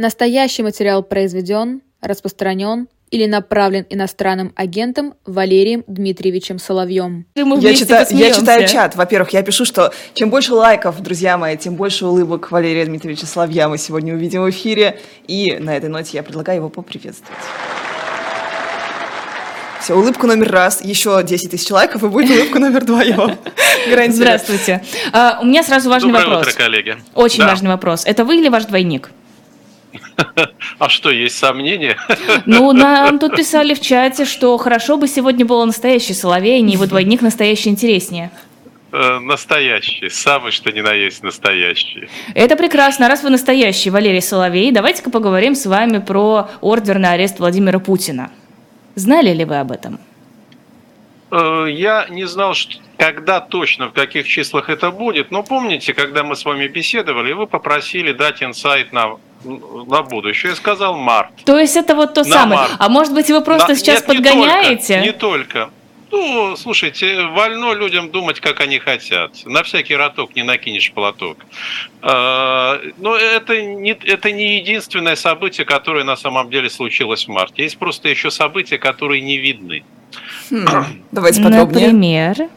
Настоящий материал произведен, распространен или направлен иностранным агентом Валерием Дмитриевичем Соловьем. Я читаю, я читаю чат. Во-первых, я пишу, что чем больше лайков, друзья мои, тем больше улыбок Валерия Дмитриевича Соловья мы сегодня увидим в эфире. И на этой ноте я предлагаю его поприветствовать. Все, улыбку номер раз, еще 10 тысяч лайков, и будет улыбка номер два, я вам гарантирую. Здравствуйте. А, у меня сразу важный Доброе вопрос. утро, коллеги. Очень Да. важный вопрос. Это вы или ваш двойник? А что, есть сомнения? Ну, нам тут писали в чате, что хорошо бы сегодня было настоящий Соловей, а не его двойник настоящий интереснее. Э, Настоящие, самый что ни на есть настоящие. Это прекрасно. Раз вы настоящий Валерий Соловей, давайте-ка поговорим с вами про ордер на арест Владимира Путина. Знали ли вы об этом? Э, Я не знал, что- когда точно, в каких числах это будет, но помните, когда мы с вами беседовали, вы попросили дать инсайт на, на будущее. Я сказал март. То есть это вот то На самое. март. А может быть, вы просто Да, сейчас нет, не подгоняете? только, Не только. Ну, слушайте, вольно людям думать, как они хотят. На всякий роток не накинешь платок. А, Но это не, это не единственное событие, которое на самом деле случилось в марте. Есть просто еще события, которые не видны. Хм, Давайте подробнее. Например?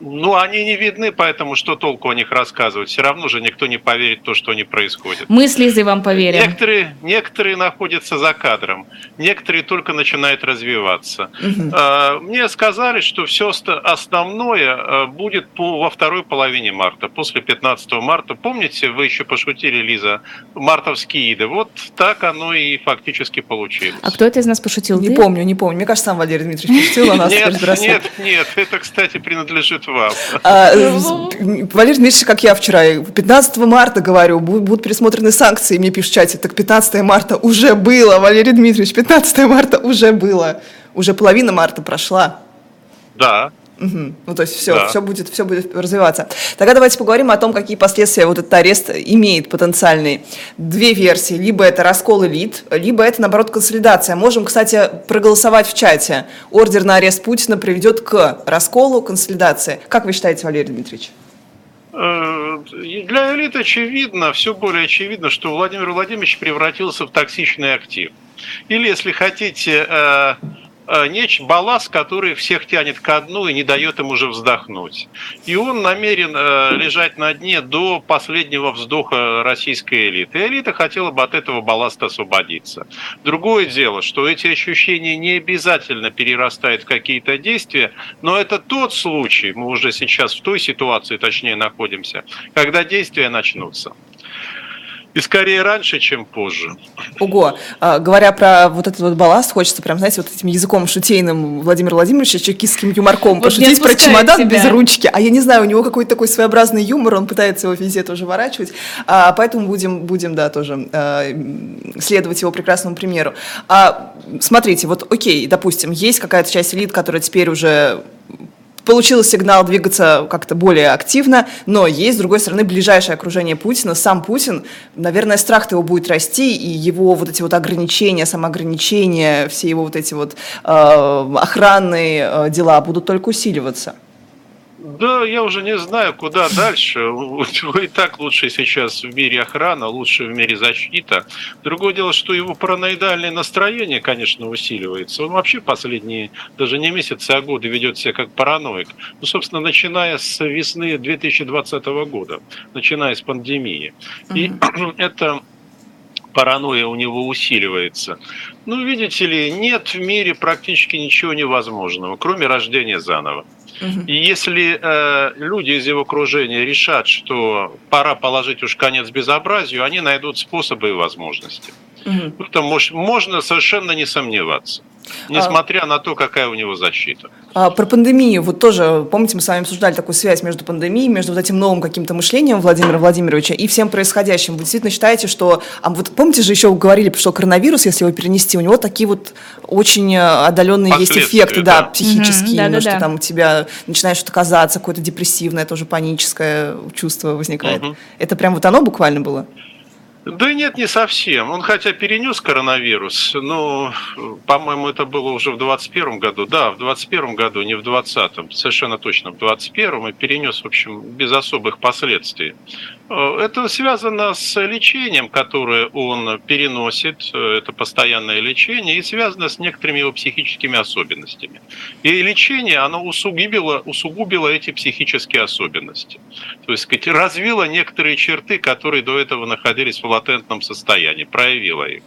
Ну, они не видны, поэтому что толку о них рассказывать? Все равно же никто не поверит в то, что они происходят. Мы с Лизой вам поверим. Некоторые, некоторые находятся за кадром, некоторые только начинают развиваться. А, Мне сказали, что все основное а, будет во второй половине марта, после 15 марта. Помните, вы еще пошутили, Лиза, мартовские иды. Вот так оно и фактически получилось. А кто это из нас пошутил? Не Ты? помню, не помню. Мне кажется, сам Валерий Дмитриевич пошутил, а нас Нет, нет, нет, это, кстати, принадлежит вам. А, Валерий Дмитриевич, как я вчера, 15 марта говорю, бу- будут пересмотрены санкции, мне пишут в чате, так 15 марта уже было, Валерий Дмитриевич, 15 марта уже было, уже половина марта прошла. Да. Мгм. Ну, то есть все, Да. все, будет, все будет развиваться. Тогда давайте поговорим о том, какие последствия вот этот арест имеет потенциальные. Две версии. Либо это раскол элит, либо это, наоборот, консолидация. Можем, кстати, проголосовать в чате. Ордер на арест Путина приведет к расколу, консолидации. Как вы считаете, Валерий Дмитриевич? Э, Для элит очевидно, все более очевидно, что Владимир Владимирович превратился в токсичный актив. Или, если хотите, э, неч балласт, который всех тянет ко дну и не дает им уже вздохнуть. И он намерен э, лежать на дне до последнего вздоха российской элиты. И элита хотела бы от этого балласта освободиться. Другое дело, что эти ощущения не обязательно перерастают в какие-то действия, но это тот случай, мы уже сейчас в той ситуации, точнее, находимся, когда действия начнутся. И скорее раньше, чем позже. Ого, А, говоря про вот этот вот балласт, хочется прям, знаете, вот этим языком шутейным Владимира Владимировича, чекистским юморком, Вот пошутить про чемодан тебя. без ручки. А я не знаю, у него какой-то такой своеобразный юмор, он пытается его везде тоже ворачивать. А, поэтому будем, будем, да, тоже а, следовать его прекрасному примеру. А, смотрите, вот окей, допустим, есть какая-то часть элит, которая теперь уже получил сигнал двигаться как-то более активно, но есть, с другой стороны, ближайшее окружение Путина, сам Путин, наверное, страх его будет расти, и его вот эти вот ограничения, самоограничения, все его вот эти вот э, охранные э, дела будут только усиливаться. Да, я уже не знаю, куда дальше. И так лучше сейчас в мире охрана, лучше в мире защита. Другое дело, что его параноидальное настроение, конечно, усиливается. Он вообще последние, даже не месяцы, а годы ведет себя как параноик. Ну, собственно, начиная с весны 2020 года, начиная с пандемии. И это паранойя у него усиливается. Ну, видите ли, нет в мире практически ничего невозможного, кроме рождения заново. И если э, люди из его окружения решат, что пора положить уж конец безобразию, они найдут способы и возможности. Мгм. В этом можно совершенно не сомневаться, несмотря на то, какая у него защита. А, про пандемию, вот тоже, помните, мы с вами обсуждали такую связь между пандемией, между вот этим новым каким-то мышлением Владимира Владимировича и всем происходящим. Вы действительно считаете, что, а вот помните же еще говорили, что коронавирус, если его перенести, у него такие вот очень э, отдаленные есть эффекты, да, да. психические, Мгм, именно, да-да-да. что там у тебя начинаешь что-то казаться, какое-то депрессивное, тоже паническое чувство возникает. Мгм. Это прям вот оно буквально было? Да нет, не совсем. Он хотя перенес коронавирус, но, по-моему, это было уже в 2021 году. Да, в 2021 году, не в 2020. Совершенно точно в 2021 и перенес, в общем, без особых последствий. Э, это связано с лечением, которое он переносит, э, это постоянное лечение, и связано с некоторыми его психическими особенностями. И лечение, оно усугубило, усугубило эти психические особенности. То есть, сказать, развило некоторые черты, которые до этого находились в латентном состоянии, проявило их.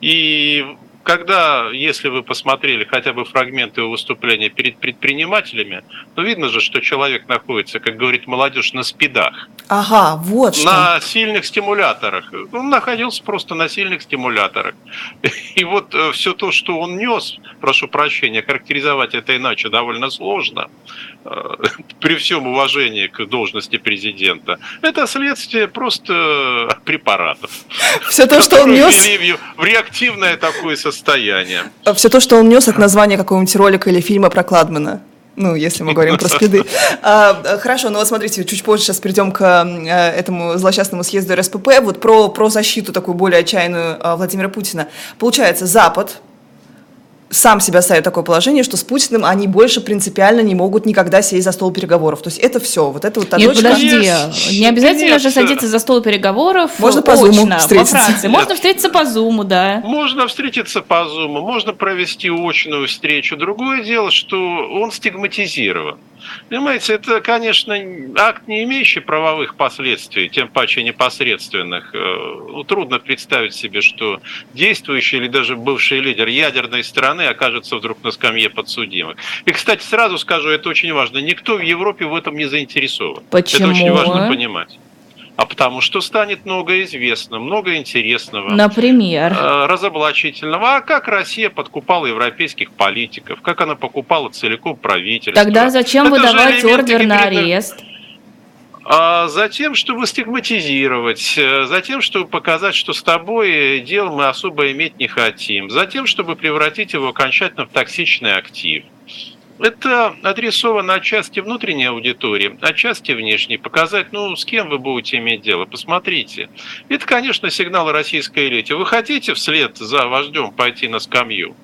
И когда, если вы посмотрели хотя бы фрагменты его выступления перед предпринимателями, то видно же, что человек находится, как говорит молодежь, на спидах. Ага, вот что. На сильных стимуляторах. Он находился просто на сильных стимуляторах. И вот э, все то, что он нес, прошу прощения, характеризовать это иначе довольно сложно, э, при всем уважении к должности президента, это следствие просто препаратов. Все то, что он нес... В реактивное такое состояние. Все то, что он нес от названия какого-нибудь ролика или фильма про Кладмана. Ну, если мы говорим про спиды. А, хорошо, ну вот смотрите, чуть позже сейчас перейдем к э, этому злосчастному съезду РСПП. Вот про, про защиту такую более отчаянную э, Владимира Путина. Получается, Запад, сам себя ставит в такое положение, что с Путиным они больше принципиально не могут никогда сесть за стол переговоров. То есть это все, вот это вот та Нет, точка. подожди, не обязательно Нет. же садиться за стол переговоров Можно по Зуму встретиться. Во Франции. Можно встретиться по Зуму, да. Можно встретиться по Зуму, можно провести очную встречу. Другое дело, что он стигматизирован. Понимаете, это, конечно, акт, не имеющий правовых последствий, тем паче непосредственных. Э, ну, трудно представить себе, что действующий или даже бывший лидер ядерной страны окажется вдруг на скамье подсудимых. И, кстати, сразу скажу, это очень важно, никто в Европе в этом не заинтересован. Почему? Это очень важно понимать а потому что станет много известно, много интересного. Например? Э, разоблачительного. А как Россия подкупала европейских политиков, как она покупала целиком правительство. Тогда зачем Это выдавать ордер на арест? А затем, чтобы стигматизировать, э, затем, чтобы показать, что с тобой дел мы особо иметь не хотим, затем, чтобы превратить его окончательно в токсичный актив. Это адресовано отчасти внутренней аудитории, отчасти внешней. Показать, ну, с кем вы будете иметь дело. Посмотрите. Это, конечно, сигнал российской элите. Вы хотите вслед за вождем пойти на скамью?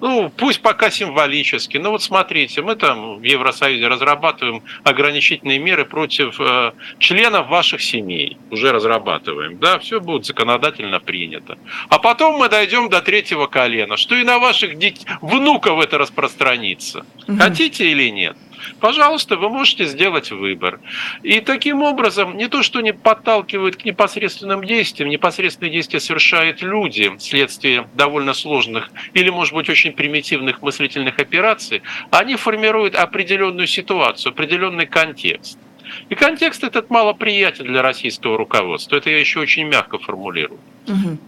Ну, пусть пока символически. Но вот смотрите, мы там в Евросоюзе разрабатываем ограничительные меры против э, членов ваших семей. Уже разрабатываем. Да, все будет законодательно принято. А потом мы дойдем до третьего колена, что и на ваших детей, внуков это распространится. Угу. Хотите или нет? Пожалуйста, вы можете сделать выбор. И таким образом не то, что не подталкивают к непосредственным действиям, непосредственные действия совершают люди вследствие довольно сложных или, может быть, очень примитивных мыслительных операций, они формируют определенную ситуацию, определенный контекст. И контекст этот мало приятен для российского руководства. Это я еще очень мягко формулирую. Угу.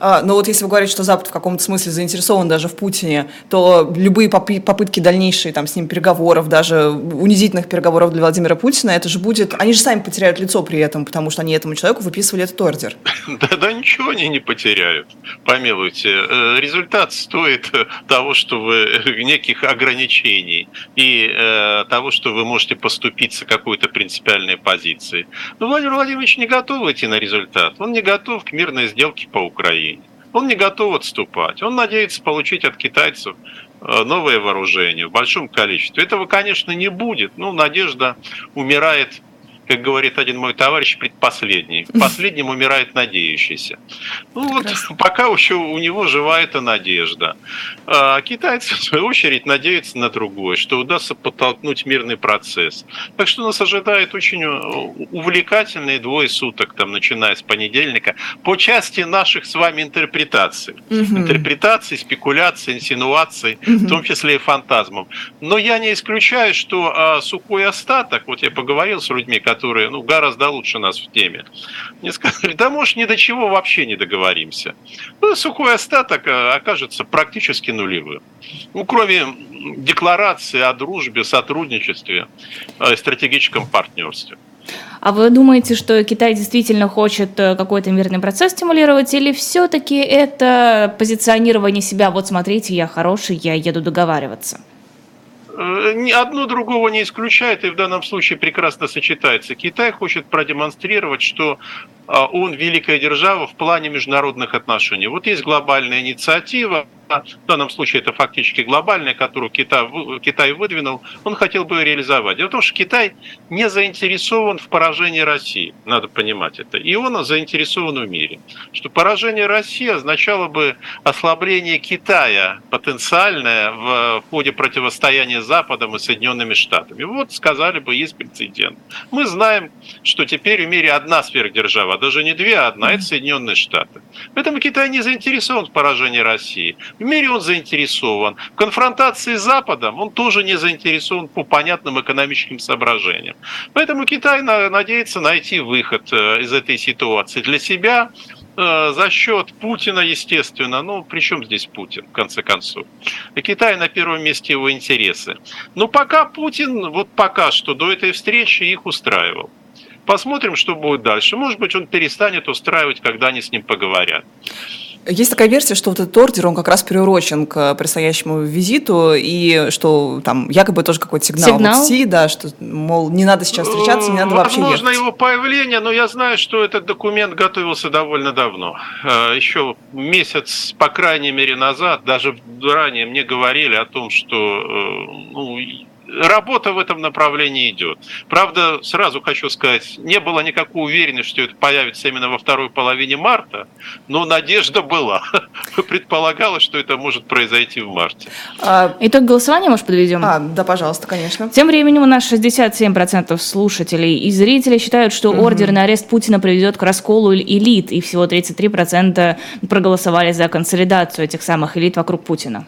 А, но вот если вы говорите, что Запад в каком-то смысле заинтересован даже в Путине, то любые попытки дальнейшие там, с ним переговоров, даже унизительных переговоров для Владимира Путина, это же будет... Они же сами потеряют лицо при этом, потому что они этому человеку выписывали этот ордер. Да, да ничего они не потеряют, помилуйте. Э, результат стоит э, того, что вы э, неких ограничений и того, что вы можете поступиться какой-то принципиальной позицией. Но Владимир Владимирович не готов идти на результат. Он не готов к мирной сделке по Украине. Украине. Он не готов отступать. Он надеется получить от китайцев э, новое вооружение в большом количестве. Этого, конечно, не будет. Ну, надежда умирает как говорит один мой товарищ, предпоследний. Последним умирает надеющийся. Ну Прекрасно. вот пока еще у него жива эта надежда. А китайцы, в свою очередь, надеются на другое, что удастся подтолкнуть мирный процесс. Так что нас ожидает очень э, увлекательные двое суток, там, начиная с понедельника, по части наших с вами интерпретаций. Угу. Интерпретаций, спекуляций, инсинуаций, угу. в том числе и фантазмов. Но я не исключаю, что а, сухой остаток, вот я поговорил с людьми, которые которые ну, гораздо лучше нас в теме, мне сказали, да может ни до чего вообще не договоримся. Ну, сухой остаток э, окажется практически нулевым. Ну, кроме декларации о дружбе, сотрудничестве э, стратегическом партнерстве. А вы думаете, что Китай действительно хочет э, какой-то мирный процесс стимулировать, или все-таки это позиционирование себя, вот смотрите, я хороший, я еду договариваться? Э, одно другого не исключает и в данном случае прекрасно сочетается. Китай хочет продемонстрировать, что а, он великая держава в плане международных отношений. Вот есть глобальная инициатива, в данном случае это фактически глобальная, которую Китай, Китай выдвинул, он хотел бы ее реализовать. Дело в том, что Китай не заинтересован в поражении России, надо понимать это, и он заинтересован в мире. Что поражение России означало бы ослабление Китая потенциальное в ходе противостояния Западом и Соединенными Штатами. Вот сказали бы, есть прецедент. Мы знаем, что теперь в мире одна сверхдержава, даже не две, а одна, это Соединенные Штаты. Поэтому Китай не заинтересован в поражении России. В мире он заинтересован. В конфронтации с Западом он тоже не заинтересован по понятным экономическим соображениям. Поэтому Китай надеется найти выход э, из этой ситуации для себя за счет Путина, естественно. Ну, при чем здесь Путин, в конце концов? Китай на первом месте его интересы. Но пока Путин, вот пока что до этой встречи их устраивал. Посмотрим, что будет дальше. Может быть, он перестанет устраивать, когда они с ним поговорят. Есть такая версия, что вот этот ордер, он как раз приурочен к предстоящему визиту, и что там якобы тоже какой-то сигнал, сигнал? в СИ, да, что, мол, не надо сейчас встречаться, не надо вообще Возможно, ехать. его появление, но я знаю, что этот документ готовился довольно давно. Э, Еще месяц, по крайней мере, назад, даже ранее мне говорили о том, что э, ну, работа в этом направлении идет. Правда, сразу хочу сказать, не было никакой уверенности, что это появится именно во второй половине марта, но надежда была. Предполагалось, что это может произойти в марте. А, итог голосования, может, подведем? А, да, пожалуйста, конечно. Тем временем у нас 67% слушателей и зрителей считают, что угу. ордер на арест Путина приведет к расколу элит, и всего 33% проголосовали за консолидацию этих самых элит вокруг Путина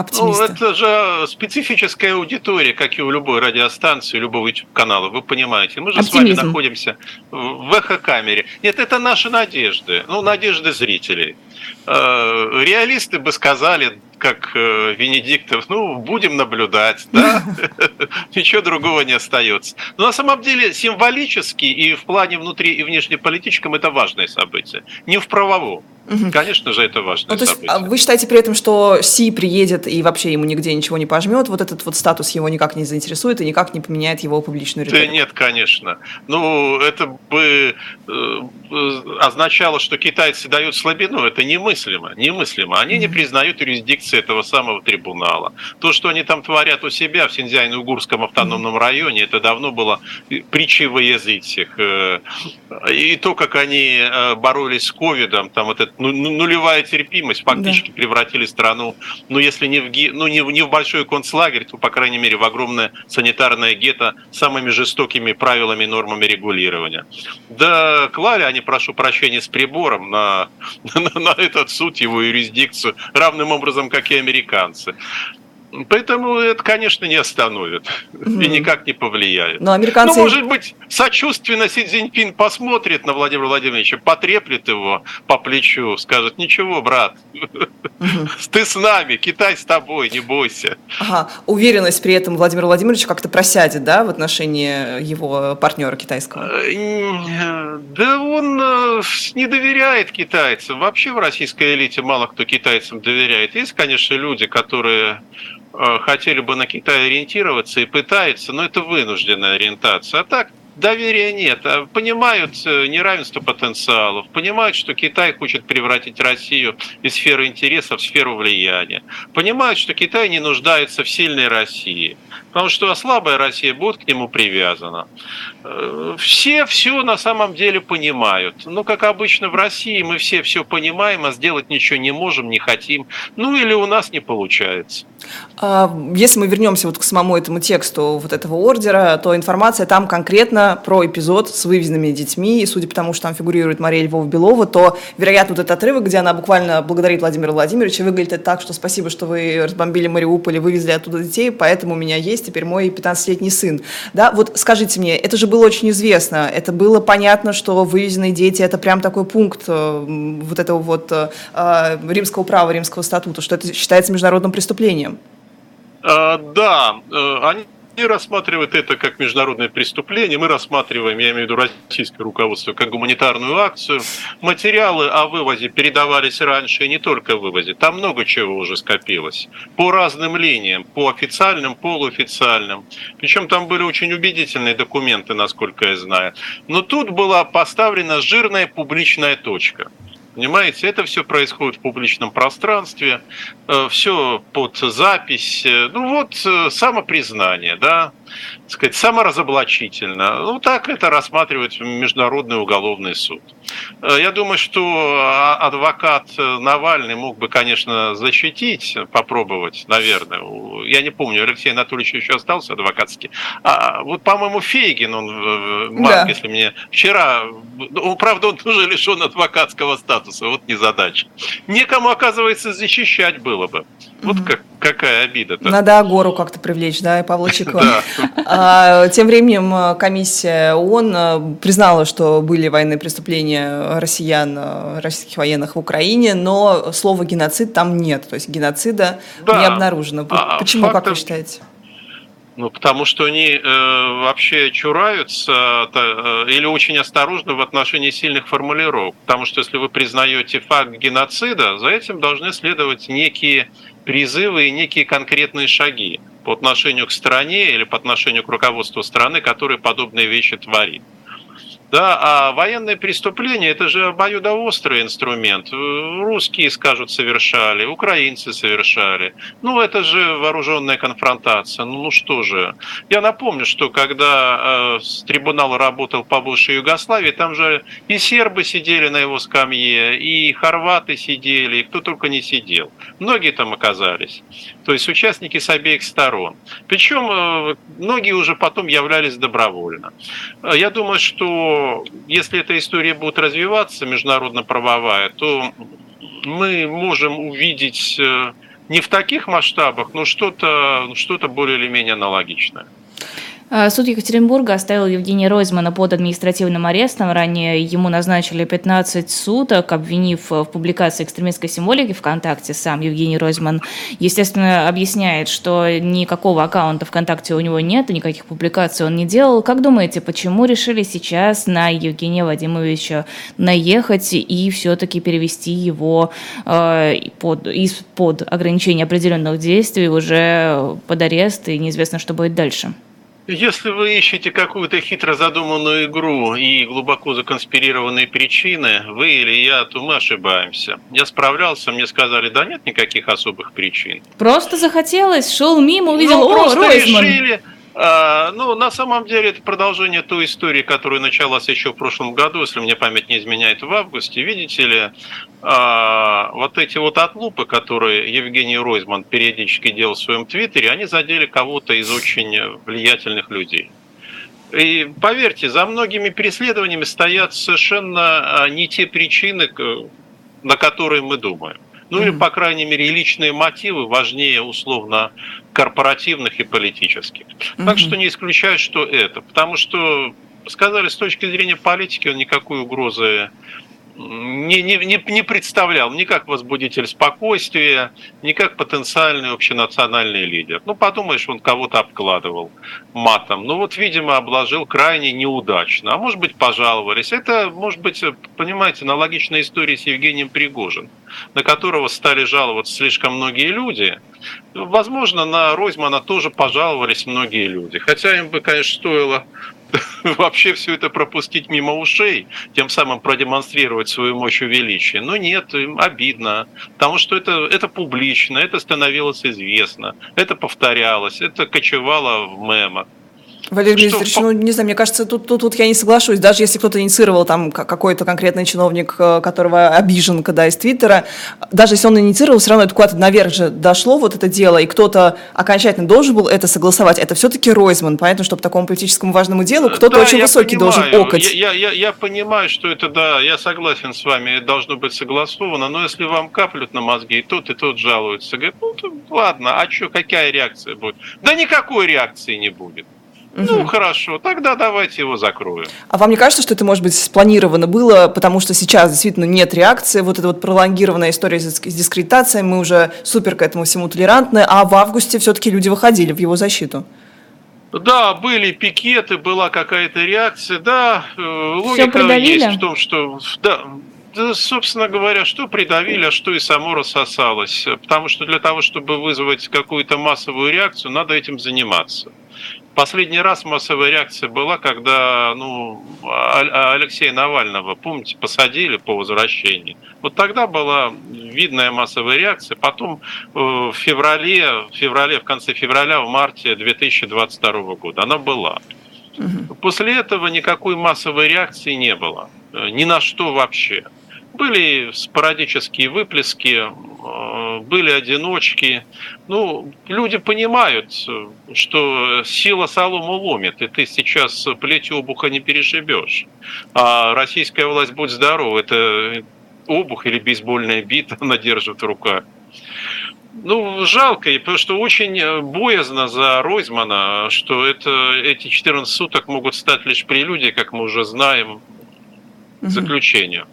оптимисты? Ну, это же специфическая аудитория, как и у любой радиостанции, любого YouTube-канала, вы понимаете. Мы же Оптимизм. с вами находимся в эхо-камере. Нет, это наши надежды, ну, надежды зрителей. Э, реалисты бы сказали, как э, Венедиктов, ну, будем наблюдать, да, ничего другого не остается. Но на самом деле символически и в плане внутри и внешнеполитическом это важное событие, не в правовом. Угу. Конечно же, это важное ну, то есть, событие. Вы считаете при этом, что Си приедет и вообще ему нигде ничего не пожмет, вот этот вот статус его никак не заинтересует и никак не поменяет его публичную риторику? Да нет, конечно. Ну, это бы э, означало, что китайцы дают слабину, это немыслимо, немыслимо. Они не признают юрисдикции этого самого трибунала. То, что они там творят у себя в Синьцзяне-Угурском автономном районе, это давно было притчей во языцах. Э, и то, как они э, боролись с ковидом, там вот эта ну, ну, нулевая терпимость, фактически да. превратили страну, ну если не в, ну, не, в, не в большой концлагерь, то, по крайней мере, в огромное санитарное гетто самыми жестокими правилами и нормами регулирования. Да клали они, прошу прощения, с прибором на, на, на этот суд, его юрисдикцию, равным образом, как и американцы. Поэтому это, конечно, не остановит mm-hmm. и никак не повлияет. Но американцы... Ну, может быть, сочувственно Си Цзиньпин посмотрит на Владимира Владимировича, потреплет его по плечу, скажет, ничего, брат, mm-hmm. ты с нами, Китай с тобой, не бойся. Ага. Уверенность при этом Владимира Владимировича как-то просядет, да, в отношении его партнера китайского? Э, да он э, не доверяет китайцам. Вообще в российской элите мало кто китайцам доверяет. Есть, конечно, люди, которые Э, хотели бы на Китай ориентироваться и пытаются, но это вынужденная ориентация. А так доверия нет. А понимают э, неравенство потенциалов, понимают, что Китай хочет превратить Россию из сферы интереса в сферу влияния. Понимают, что Китай не нуждается в сильной России, потому что слабая Россия будет к нему привязана. Э, все все на самом деле понимают. Ну, как обычно в России, мы все все понимаем, а сделать ничего не можем, не хотим. Ну, или у нас не получается. А, если мы вернемся вот к самому этому тексту вот этого ордера, то информация там конкретно про эпизод с вывезенными детьми, и судя по тому, что там фигурирует Мария Львова-Белова, то, вероятно, вот этот отрывок, где она буквально благодарит Владимира Владимировича, выглядит это так, что спасибо, что вы разбомбили Мариуполь и вывезли оттуда детей, поэтому у меня есть теперь мой 15-летний сын. Да, вот скажите мне, это же было очень известно, это было понятно, что вывезенные дети – это прям такой пункт э, вот этого вот э, э, римского права, римского статута, что это считается международным преступлением. А, да, они они рассматривают это как международное преступление, мы рассматриваем, я имею в виду российское руководство, как гуманитарную акцию. Материалы о вывозе передавались раньше, и не только о вывозе. Там много чего уже скопилось. По разным линиям, по официальным, полуофициальным. Причем там были очень убедительные документы, насколько я знаю. Но тут была поставлена жирная публичная точка. Понимаете, это все происходит в публичном пространстве, э, все под запись. Ну вот э, самопризнание, да, так сказать, саморазоблачительно. Ну так это рассматривает Международный уголовный суд. Э, я думаю, что а, адвокат Навальный мог бы, конечно, защитить, попробовать, наверное. Я не помню, Алексей Анатольевич еще остался адвокатский. А вот, по-моему, Фейгин, он, Марк, да. если мне вчера, ну, правда, он тоже лишен адвокатского статуса, вот незадача. Некому, оказывается, защищать было бы. Вот как, какая обида-то. Надо Агору как-то привлечь, да, и Павла Чикова. А, тем временем э, комиссия ООН э, признала, что были военные преступления россиян, э, российских военных в Украине, но слова геноцид там нет, то есть геноцида не обнаружено. А, почему, как вы считаете? Ну, потому что они э, вообще чураются э, или очень осторожны в отношении сильных формулировок. Потому что если вы признаете факт геноцида, за этим должны следовать некие призывы и некие конкретные шаги по отношению к стране или по отношению к руководству страны, которая подобные вещи творит. Да, а военные преступления – это же обоюдоострый инструмент. Русские, скажут, совершали, украинцы совершали. Ну, это же вооруженная конфронтация. Ну, ну что же. Я напомню, что когда э, трибунал работал по бывшей Югославии, там же и сербы сидели на его скамье, и хорваты сидели, и кто только не сидел. Многие там оказались. То есть участники с обеих сторон. Причем э, многие уже потом являлись добровольно. Я думаю, что если эта история будет развиваться, международно-правовая, то мы можем увидеть э, не в таких масштабах, но что-то что более или менее аналогичное. А, суд Екатеринбурга оставил Евгения Ройзмана под административным арестом. Ранее ему назначили 15 суток, обвинив в публикации экстремистской символики ВКонтакте. Сам Евгений Ройзман, естественно, объясняет, что никакого аккаунта ВКонтакте у него нет, и никаких публикаций он не делал. Как думаете, почему решили сейчас на Евгения Вадимовича наехать и все-таки перевести его э, под, из-под ограничения определенных действий уже под арест, и неизвестно, что будет дальше? Если вы ищете какую-то хитро задуманную игру и глубоко законспирированные причины, вы или я, то мы ошибаемся. Я справлялся, мне сказали, да нет никаких особых причин. Просто захотелось, шел мимо, увидел, ну, о, Ройзман. решили, ну, на самом деле, это продолжение той истории, которая началась еще в прошлом году, если мне память не изменяет, в августе. Видите ли, а, вот эти вот отлупы, которые Евгений Ройзман периодически делал в своем твиттере, они задели кого-то из очень влиятельных людей. И поверьте, за многими преследованиями стоят совершенно а, не те причины, на которые мы думаем. Ну или, по крайней мере, личные мотивы важнее условно корпоративных и политических. Так что не исключаю, что это. Потому что, сказали, с точки зрения политики он никакой угрозы не, не, не, не представлял ни как возбудитель спокойствия, ни как потенциальный общенациональный лидер. Ну, подумаешь, он кого-то обкладывал матом. Ну, вот, видимо, обложил крайне неудачно. А может быть, пожаловались. Это, может быть, понимаете, аналогичная история с Евгением Пригожин, на которого стали жаловаться слишком многие люди. Возможно, на Ройзмана тоже пожаловались многие люди. Хотя им бы, конечно, стоило вообще все это пропустить мимо ушей, тем самым продемонстрировать свою мощь и величие. Но нет, им обидно, потому что это, это публично, это становилось известно, это повторялось, это кочевало в мемах. Валерий Викторович, ну, не знаю, мне кажется, тут, тут, тут я не соглашусь. Даже если кто-то инициировал там какой-то конкретный чиновник, э, которого обижен, когда из Твиттера, даже если он инициировал, все равно это куда-то наверх же дошло вот это дело, и кто-то окончательно должен был это согласовать. Это все-таки Ройзман. Понятно, что по такому политическому важному делу э, кто-то да, очень высокий понимаю. должен окать. Я, я, я понимаю, что это, да, я согласен с вами, это должно быть согласовано, но если вам каплют на мозги, и тот, и тот жалуются, говорят, ну, то, ладно, а что, какая реакция будет? Да никакой реакции не будет. Ну, хорошо, тогда давайте его закроем. А вам не кажется, что это, может быть, спланировано было, потому что сейчас действительно нет реакции, вот эта вот пролонгированная история с дискредитацией, мы уже супер к этому всему толерантны, а в августе все-таки люди выходили в его защиту? Да, были пикеты, была какая-то реакция, да, э, логика есть в том, что да, да, собственно говоря, что придавили, а что и само рассосалось. Потому что для того, чтобы вызвать какую-то массовую реакцию, надо этим заниматься. Последний раз массовая реакция была, когда ну, Алексея Навального, помните, посадили по возвращении. Вот тогда была видная массовая реакция. Потом э, в феврале, в феврале, в конце февраля, в марте 2022 года она была. После этого никакой массовой реакции не было. Э, ни на что вообще. Были спорадические выплески, э, были одиночки. Ну, люди понимают, что сила солому ломит, и ты сейчас плетью обуха не перешибешь. А российская власть, будь здорова, это обух или бейсбольная бита она держит в руках. Ну, жалко, потому что очень боязно за Ройзмана, что это, эти 14 суток могут стать лишь прелюдией, как мы уже знаем, к заключению.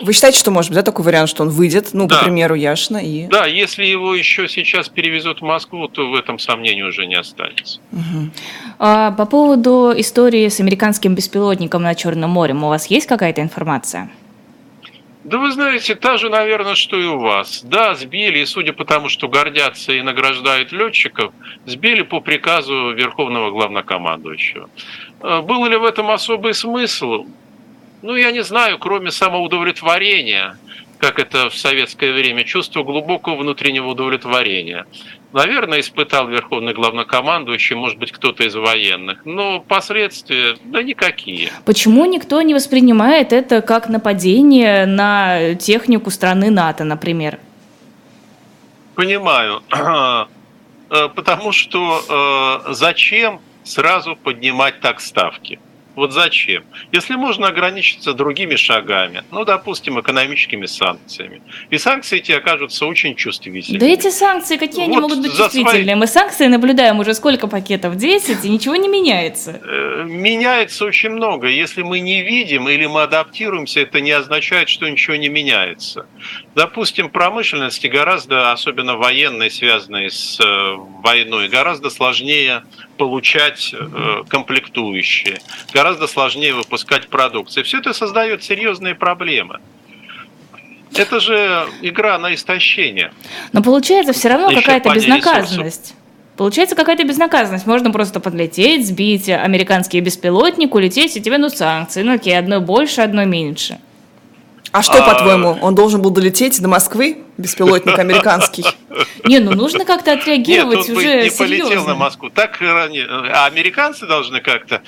Вы считаете, что может быть да, такой вариант, что он выйдет, ну, да. к примеру, Яшина и... Да, если его еще сейчас перевезут в Москву, то в этом сомнений уже не останется. Угу. А, по поводу истории с американским беспилотником на Черном море, у вас есть какая-то информация? Да вы знаете, та же, наверное, что и у вас. Да, сбили, и судя по тому, что гордятся и награждают летчиков, сбили по приказу Верховного Главнокомандующего. А, был ли в этом особый смысл? Ну, я не знаю, кроме самоудовлетворения, как это в советское время, чувство глубокого внутреннего удовлетворения. Наверное, испытал верховный главнокомандующий, может быть, кто-то из военных, но последствия, да никакие. Почему никто не воспринимает это как нападение на технику страны НАТО, например? Понимаю. Э, потому что э, зачем сразу поднимать так ставки? Вот зачем? Если можно ограничиться другими шагами, ну, допустим, экономическими санкциями, и санкции эти окажутся очень чувствительными. Да эти санкции, какие вот они могут быть чувствительные? Свои... Мы санкции наблюдаем уже сколько пакетов? 10, и ничего не меняется. Э, меняется очень много. Если мы не видим или мы адаптируемся, это не означает, что ничего не меняется. Допустим, промышленности гораздо, особенно военной, связанной с э, войной, гораздо сложнее получать э, комплектующие, гораздо сложнее выпускать продукцию. Все это создает серьезные проблемы. Это же игра на истощение. Но получается все равно какая-то безнаказанность. Ресурсов. Получается какая-то безнаказанность. Можно просто подлететь, сбить американский беспилотник, улететь, и тебе ну санкции. Ну окей, одно больше, одно меньше. А что, а... по-твоему, он должен был долететь до Москвы, беспилотник американский? Не, ну нужно как-то отреагировать Нет, он уже не полетел на Москву. Так, а американцы должны как-то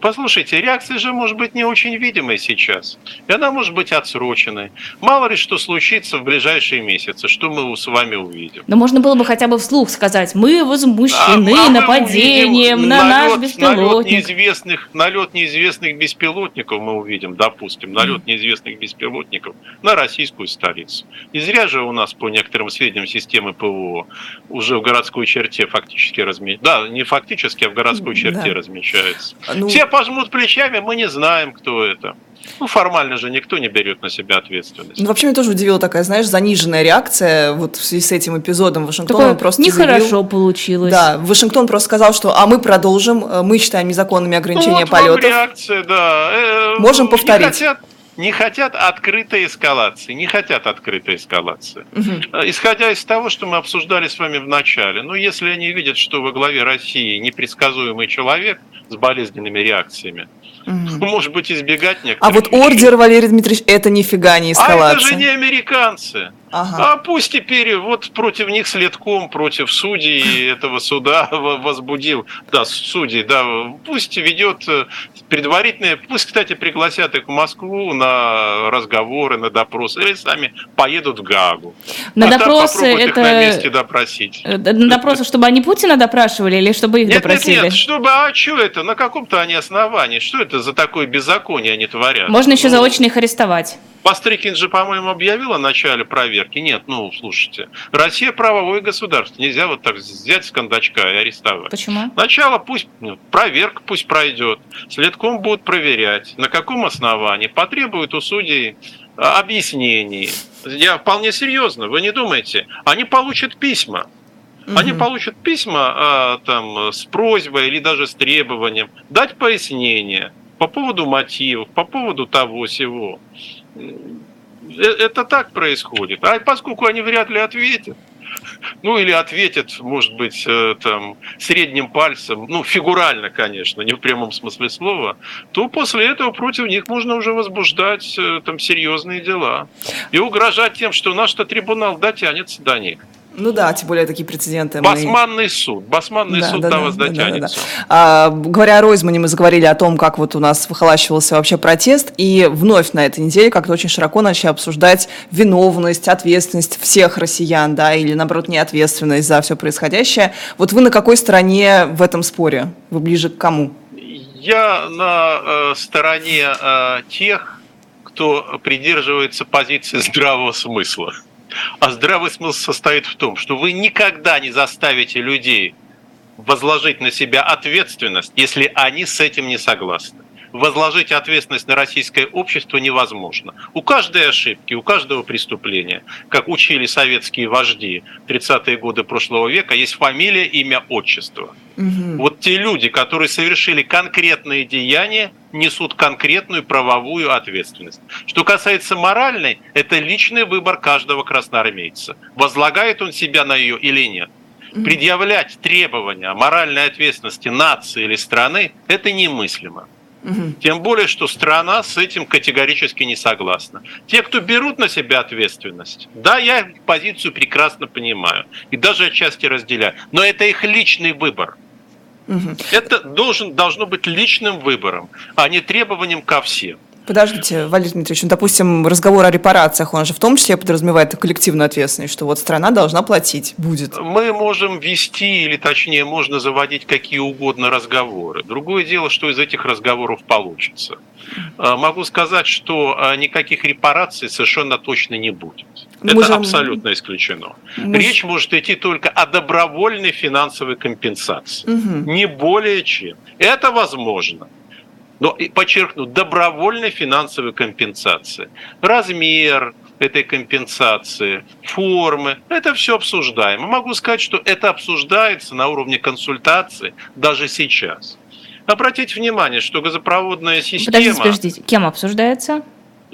послушайте, реакция же может быть не очень видимой сейчас. И она может быть отсроченной. Мало ли что случится в ближайшие месяцы, что мы с вами увидим. Но можно было бы хотя бы вслух сказать, мы возмущены а, нападением на налет, наш беспилотник. Налет неизвестных, налет неизвестных беспилотников мы увидим, допустим, налет mm. неизвестных беспилотников на российскую столицу. Не зря же у нас, по некоторым сведениям системы ПВО, уже в городской черте фактически размечается. Да, не фактически, а в городской черте да. размещается. Ну, все пожмут плечами, мы не знаем, кто это. Ну, формально же никто не берет на себя ответственность. Ну, вообще, меня тоже удивила такая, знаешь, заниженная реакция вот в связи с этим эпизодом Вашингтон. Такое просто нехорошо заявил, получилось. Да, Вашингтон просто сказал, что а мы продолжим, э, мы считаем незаконными ограничения ну, вот полетов. реакция, да. Э, Можем повторить. Не хотят, не хотят открытой эскалации, не хотят открытой эскалации. Угу. Исходя из того, что мы обсуждали с вами в начале, ну, если они видят, что во главе России непредсказуемый человек с болезненными реакциями, угу. может быть, избегать некоторых А вот ордер, Валерий Дмитриевич, это нифига не эскалация. А это же не американцы. Ага. А пусть теперь вот против них следком, против судей этого суда возбудил, да, судей, да, пусть ведет э, предварительные, пусть, кстати, пригласят их в Москву на разговоры, на допросы, или сами поедут в Гаагу. На а допросы это... их на месте допросить. Э, на допросы, чтобы они Путина допрашивали или чтобы их нет, допросили? Нет, нет, чтобы, а что это, на каком-то они основании, что это за такое беззаконие они творят? Можно еще ну, заочно их арестовать. Пострыкин же, по-моему, объявил о начале проверки. Нет, ну, слушайте, Россия правовое государство. Нельзя вот так взять с кондачка и арестовать. Почему? Сначала пусть, ну, проверка пусть пройдет. Следком будут проверять, на каком основании. Потребуют у судей а, объяснений. Я вполне серьезно, вы не думаете. Они получат письма. Они получат письма а, там, с просьбой или даже с требованием дать пояснение по поводу мотивов, по поводу того всего. Э, это так происходит. А поскольку они вряд ли ответят, ну или ответит, может быть, э, там, средним пальцем, ну, фигурально, конечно, не в прямом смысле слова, то после этого против них можно уже возбуждать э, там серьезные дела и угрожать тем, что наш-то трибунал дотянется до них. Ну да, тем более такие прецеденты. Басманный мы... суд. Басманный да, суд да, до да, вас да, дотянется. Да, да, да. А, говоря о Ройзмане, мы заговорили о том, как вот у нас выхолащивался вообще протест, и вновь на этой неделе как-то очень широко начали обсуждать виновность, ответственность всех россиян, да, или наоборот неответственность за все происходящее. Вот вы на какой стороне в этом споре? Вы ближе к кому? Я на э, стороне э, тех, кто придерживается позиции здравого смысла. А здравый смысл состоит в том, что вы никогда не заставите людей возложить на себя ответственность, если они с этим не согласны. Возложить ответственность на российское общество невозможно. У каждой ошибки, у каждого преступления, как учили советские вожди в 30-е годы прошлого века, есть фамилия, имя, отчество – Угу. Вот те люди, которые совершили конкретные деяния, несут конкретную правовую ответственность. Что касается моральной, это личный выбор каждого красноармейца. Возлагает он себя на ее или нет. Предъявлять требования моральной ответственности нации или страны – это немыслимо. Тем более, что страна с этим категорически не согласна. Те, кто берут на себя ответственность, да, я их позицию прекрасно понимаю и даже отчасти разделяю, но это их личный выбор – Угу. Это должен, должно быть личным выбором, а не требованием ко всем. Подождите, Валерий Дмитриевич, ну, допустим, разговор о репарациях, он же в том числе подразумевает коллективную ответственность, что вот страна должна платить, будет. Мы можем вести, или точнее, можно заводить какие угодно разговоры. Другое дело, что из этих разговоров получится. А, могу сказать, что а, никаких репараций совершенно точно не будет. Мы Это же... абсолютно исключено. Мы... Речь может идти только о добровольной финансовой компенсации. Угу. Не более чем. Это возможно. Но, подчеркну, добровольной финансовой компенсации. Размер этой компенсации, формы, это все обсуждаемо. Могу сказать, что это обсуждается на уровне консультации даже сейчас. Обратите внимание, что газопроводная система... Подождите, подождите, кем обсуждается?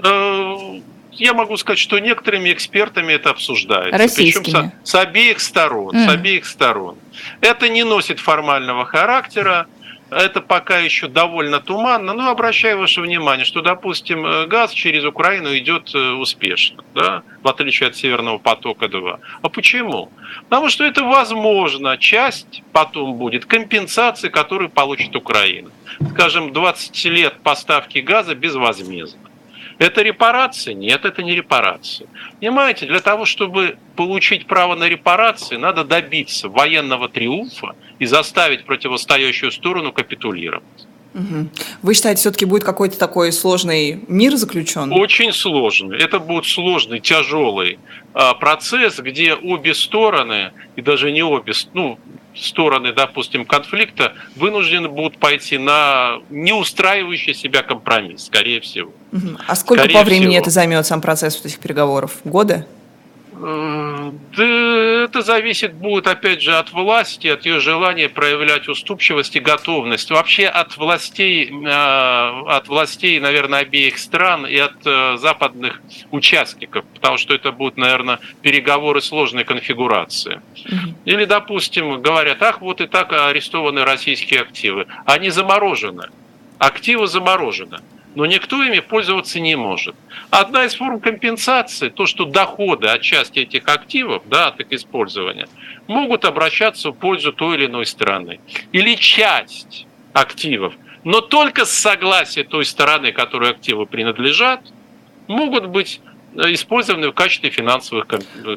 Э, я могу сказать, что некоторыми экспертами это обсуждается. Российскими. Причем с, с обеих сторон. Mm. С обеих сторон. Это не носит формального характера это пока еще довольно туманно, но обращаю ваше внимание, что, допустим, э, газ через Украину идет э, успешно, да, в отличие от Северного потока-2. А почему? Потому что это возможно, часть потом будет компенсации, которую получит Украина. Скажем, 20 лет поставки газа безвозмездно. Это репарации? Нет, это не репарации. Понимаете, для того, чтобы получить право на репарации, надо добиться военного триумфа и заставить противостоящую сторону капитулировать. Вы считаете, все-таки будет какой-то такой сложный мир заключен? Очень сложный. Это будет сложный, тяжелый а, процесс, где обе стороны, и даже не обе, ну, стороны, допустим, конфликта вынуждены будут пойти на неустраивающий себя компромисс, скорее всего. А сколько скорее по времени всего. это займет сам процесс вот этих переговоров? Годы? Э, да это зависит будет, опять же, от власти, от ее желания проявлять уступчивость и готовность. Вообще от властей, э, от властей, наверное, обеих стран и от э, западных участников, потому что это будут, наверное, переговоры сложной конфигурации. Или, допустим, говорят, ах, вот и так арестованы российские активы. Они заморожены. Активы заморожены но никто ими пользоваться не может. Одна из форм компенсации, то, что доходы от части этих активов, да, от их использования, могут обращаться в пользу той или иной стороны. Или часть активов, но только с согласия той стороны, которой активы принадлежат, могут быть э, использованы в качестве финансовых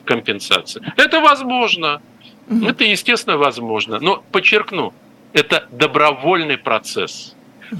компенсаций. Это возможно. Это, естественно, возможно. Но подчеркну, это добровольный процесс.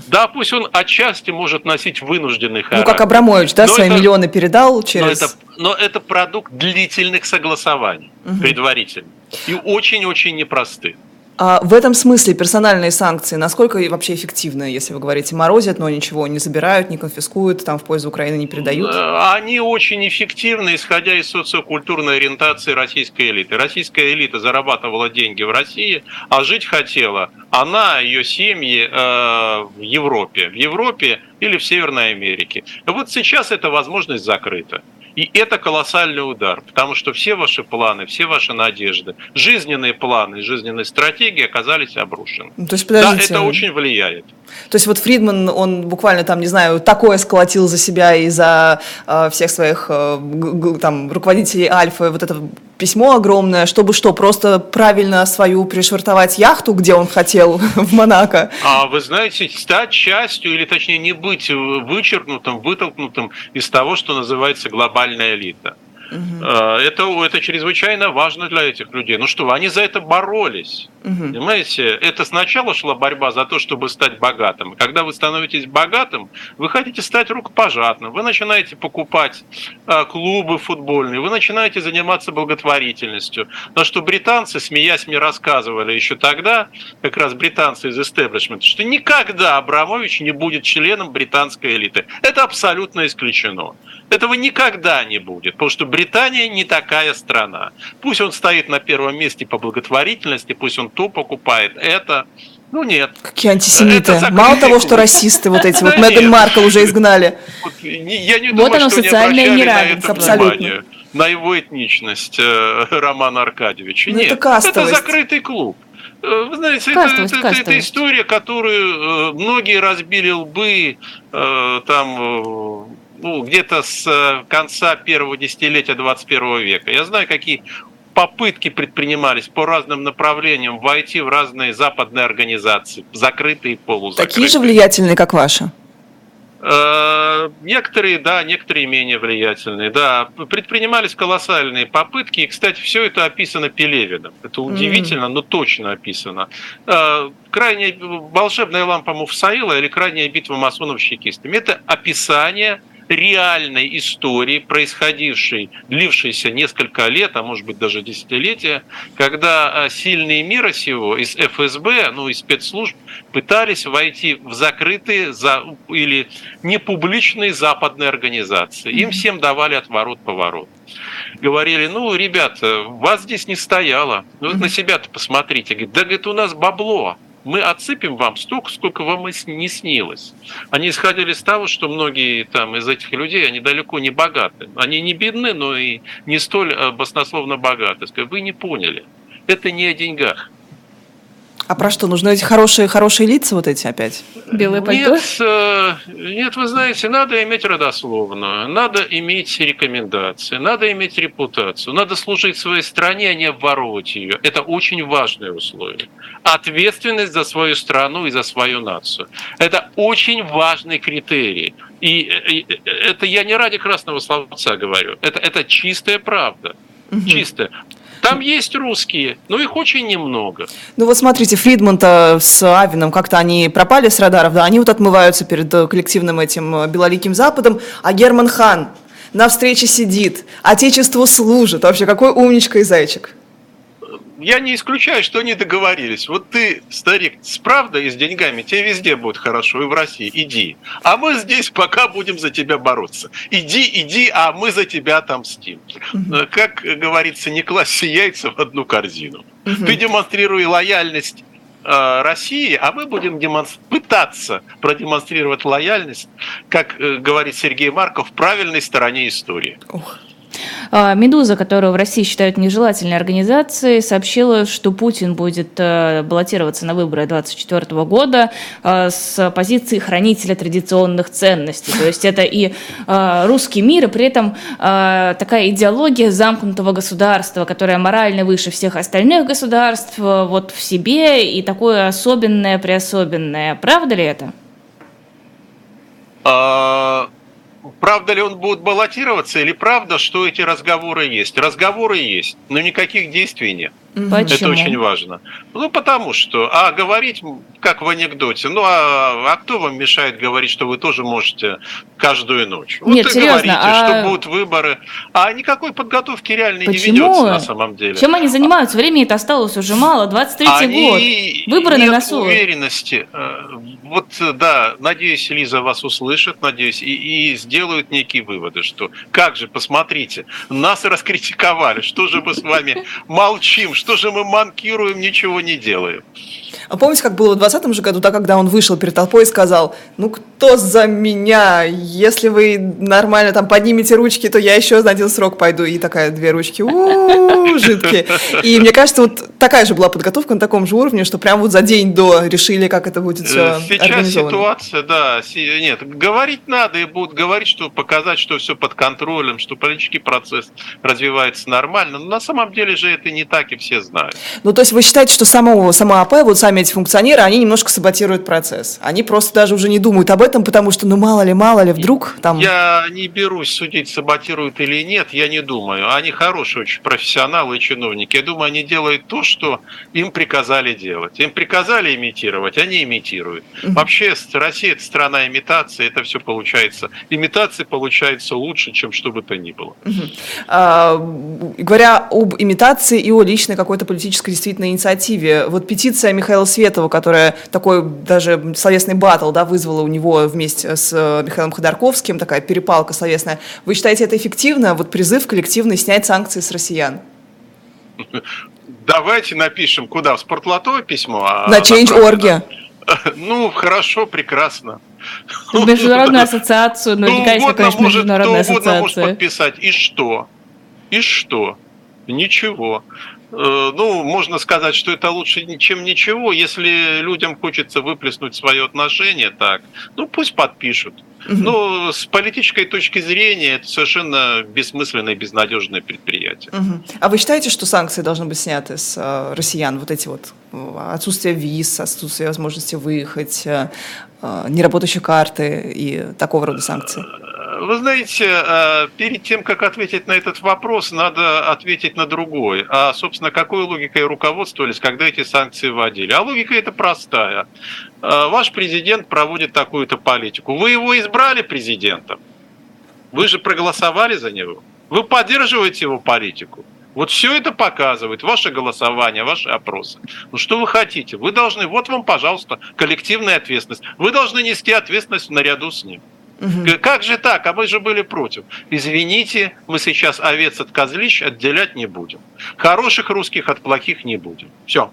Да, пусть он отчасти может носить вынужденный характер. Ну, как Абрамович, да, но свои это, миллионы передал через... Но это, но это продукт длительных согласований, угу. предварительных. И очень-очень непростых. А в этом смысле персональные санкции, насколько вообще эффективны, если вы говорите, морозят, но ничего не забирают, не конфискуют, там в пользу Украины не передают? Э, они очень эффективны, исходя из социокультурной ориентации российской элиты. Российская элита зарабатывала деньги в России, а жить хотела она, ее семьи э, в Европе. В Европе или в Северной Америке. Вот сейчас эта возможность закрыта. И это колоссальный удар, потому что все ваши планы, все ваши надежды, жизненные планы, жизненные стратегии оказались обрушены. Ну, то есть, подождите. Да, это очень влияет. То есть вот Фридман, он буквально там, не знаю, такое сколотил за себя и за э, всех своих э, там руководителей Альфа, вот это письмо огромное, чтобы что, просто правильно свою пришвартовать яхту, где он хотел, в Монако? А вы знаете, стать частью, или точнее не быть вычеркнутым, вытолкнутым из того, что называется глобальная элита. Угу. Это, это чрезвычайно важно для этих людей. Ну что, они за это боролись. Угу. Понимаете, это сначала шла борьба за то, чтобы стать богатым. Когда вы становитесь богатым, вы хотите стать рукопожатным. Вы начинаете покупать а, клубы футбольные, вы начинаете заниматься благотворительностью. На что британцы, смеясь, мне рассказывали еще тогда, как раз британцы из истеблишмента, что никогда Абрамович не будет членом британской элиты. Это абсолютно исключено. Этого никогда не будет, потому что Британия не такая страна. Пусть он стоит на первом месте по благотворительности, пусть он то покупает, это. Ну нет. Какие антисемиты. Мало того, что расисты вот эти. Вот Меган Маркл уже изгнали. Я не думаю, что социальное неравенство. Абсолютно. На его этничность э, Романа Аркадьевича. Ну, Нет, это закрытый клуб. Э, вы знаете, это, это, это история, которую э, многие разбили лбы там ну, где-то с конца первого десятилетия 21 века. Я знаю, какие попытки предпринимались по разным направлениям войти в разные западные организации, закрытые и полузакрытые. Такие же влиятельные, как ваши? Э, некоторые, да, некоторые менее влиятельные, да. Предпринимались колоссальные попытки, и, кстати, все это описано Пелевиным. Это удивительно, mm. но точно описано. Э, крайняя волшебная лампа Муфсаила или крайняя битва масонов с чекистами – это описание реальной истории, происходившей, длившейся несколько лет, а может быть даже десятилетия, когда а, сильные мира сего из ФСБ, ну, из спецслужб, пытались войти в закрытые за, или непубличные западные организации. Им всем давали отворот-поворот. Говорили, ну, ребята, вас здесь не стояло. Ну, вот на себя-то посмотрите. Говорит, да, говорит, у нас бабло мы отсыпем вам столько, сколько вам и не снилось. Они исходили из того, что многие там из этих людей, они далеко не богаты. Они не бедны, но и не столь э, баснословно богаты. Вы не поняли. Это не о деньгах. А про что? Нужны эти хорошие, хорошие лица вот эти опять? Белые пальто? Нет, э, нет, вы знаете, надо иметь родословную, надо иметь рекомендации, надо иметь репутацию, надо служить своей стране, а не обворовывать ее. Это очень важное условие. Ответственность за свою страну и за свою нацию. Это очень важный критерий. И это я не ради красного словца говорю. Это, это чистая правда. Угу. Чистая. Там есть русские, но их очень немного. Ну вот смотрите, Фридман-то с Авином как-то они пропали с радаров, да, они вот отмываются перед э, коллективным этим э, Белоликим Западом, а Герман Хан на встрече сидит, Отечеству служит. Вообще, какой умничка и зайчик я не исключаю, что они договорились. Вот ты, старик, с правдой и с деньгами, тебе везде будет хорошо, и в России, иди. А мы здесь пока будем за тебя бороться. Иди, иди, а мы за тебя отомстим. Угу. Как говорится, не класть яйца в одну корзину. Угу. Ты демонстрируй лояльность э, России, а мы будем демонстр... пытаться продемонстрировать лояльность, как э, говорит Сергей Марков, в правильной стороне истории. Ух. А, «Медуза», которую в России считают нежелательной организацией, сообщила, что Путин будет э, баллотироваться на выборы 2024 года э, с позиции хранителя традиционных ценностей. То есть это и э, русский мир, и при этом такая идеология замкнутого государства, которая морально выше всех остальных государств, вот в себе, и такое особенное, приособенное. Правда ли это? Правда ли он будет баллотироваться или правда, что эти разговоры есть? Разговоры есть, но никаких действий нет. Почему? Это очень важно. Ну, потому что, а говорить, как в анекдоте, ну, а, а кто вам мешает говорить, что вы тоже можете каждую ночь? Вот Нет, серьезно, говорите, а... что будут выборы, а никакой подготовки реальной Почему? не ведется на самом деле. Чем они занимаются? Времени это осталось уже мало, 23-й год, выборы нет на носу. уверенности. Э, вот, да, надеюсь, Лиза вас услышит, надеюсь, и, и сделают некие выводы, что как же, посмотрите, нас раскритиковали, что же мы с вами молчим, что же мы манкируем, ничего не делаем. А помните, как было в 2020 же году, да, когда он вышел перед толпой и сказал, ну кто за меня? Если вы нормально там поднимете ручки, то я еще на один срок пойду. И такая две ручки, у жидкие. И мне кажется, вот такая же была подготовка на таком же уровне, что прям вот за день до решили, как это будет все Сейчас ситуация, да, нет, говорить надо и будут говорить, что показать, что все под контролем, что политический процесс развивается нормально. Но на самом деле же это не так, и все знают. Ну, то есть вы считаете, что самого, сама АП, вот сами эти функционеры, они немножко саботируют процесс? Они просто даже уже не думают об этом, потому что, ну, мало ли, мало ли, вдруг там... Я не берусь судить, саботируют или нет, я не думаю. Они хорошие очень профессионалы и чиновники. Я думаю, они делают то, что им приказали делать. Им приказали имитировать, они имитируют. Вообще, Россия – это страна имитации, это все получается. Имитация получается лучше, чем что бы то ни было. А, говоря об имитации и о личной какой-то политической действительно инициативе, вот петиция Михаила Светова, которая такой даже словесный батл да, вызвала у него вместе с э, Михаилом Ходорковским, такая перепалка словесная. Вы считаете это эффективно? Вот призыв коллективный снять санкции с россиян? Давайте напишем куда? В спортлото письмо? А на Change.org. Ну, хорошо, прекрасно. В международную ассоциацию, конечно, конечно, может, международная ассоциация. может подписать. И что? И что? Ничего. Э, ну, можно сказать, что это лучше, чем ничего. Если людям хочется выплеснуть свое отношение, так, ну пусть подпишут. Но с политической точки зрения это совершенно бессмысленное, безнадежное предприятие. А вы считаете, что санкции должны быть сняты с э, россиян? Вот эти вот э, отсутствие виз, отсутствие возможности выехать, э, неработающие карты и такого рода санкции? Вы знаете, э, перед тем, как ответить на этот вопрос, надо ответить на другой. А, собственно, какой логикой руководствовались, когда эти санкции вводили? А логика это простая. Э, ваш президент проводит такую-то политику. Вы его избрали президентом. Вы же проголосовали за него. Вы поддерживаете его политику. Вот все это показывает, ваше голосование, ваши опросы. Ну что вы хотите? Вы должны, вот вам, пожалуйста, коллективная ответственность. Вы должны нести ответственность наряду с ним. Угу. Как же так? А мы же были против. Извините, мы сейчас овец от козлищ отделять не будем. Хороших русских от плохих не будем. Все.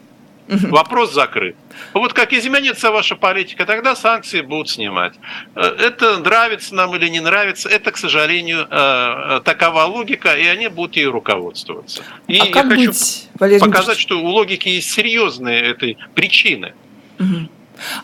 Угу. Вопрос закрыт. Вот как изменится ваша политика, тогда санкции будут снимать. Э, это нравится нам или не нравится, это, к сожалению, э, такова логика, и они будут ей руководствоваться. И а я хочу быть, Валерий показать, что у логики есть серьезные этой причины. Угу.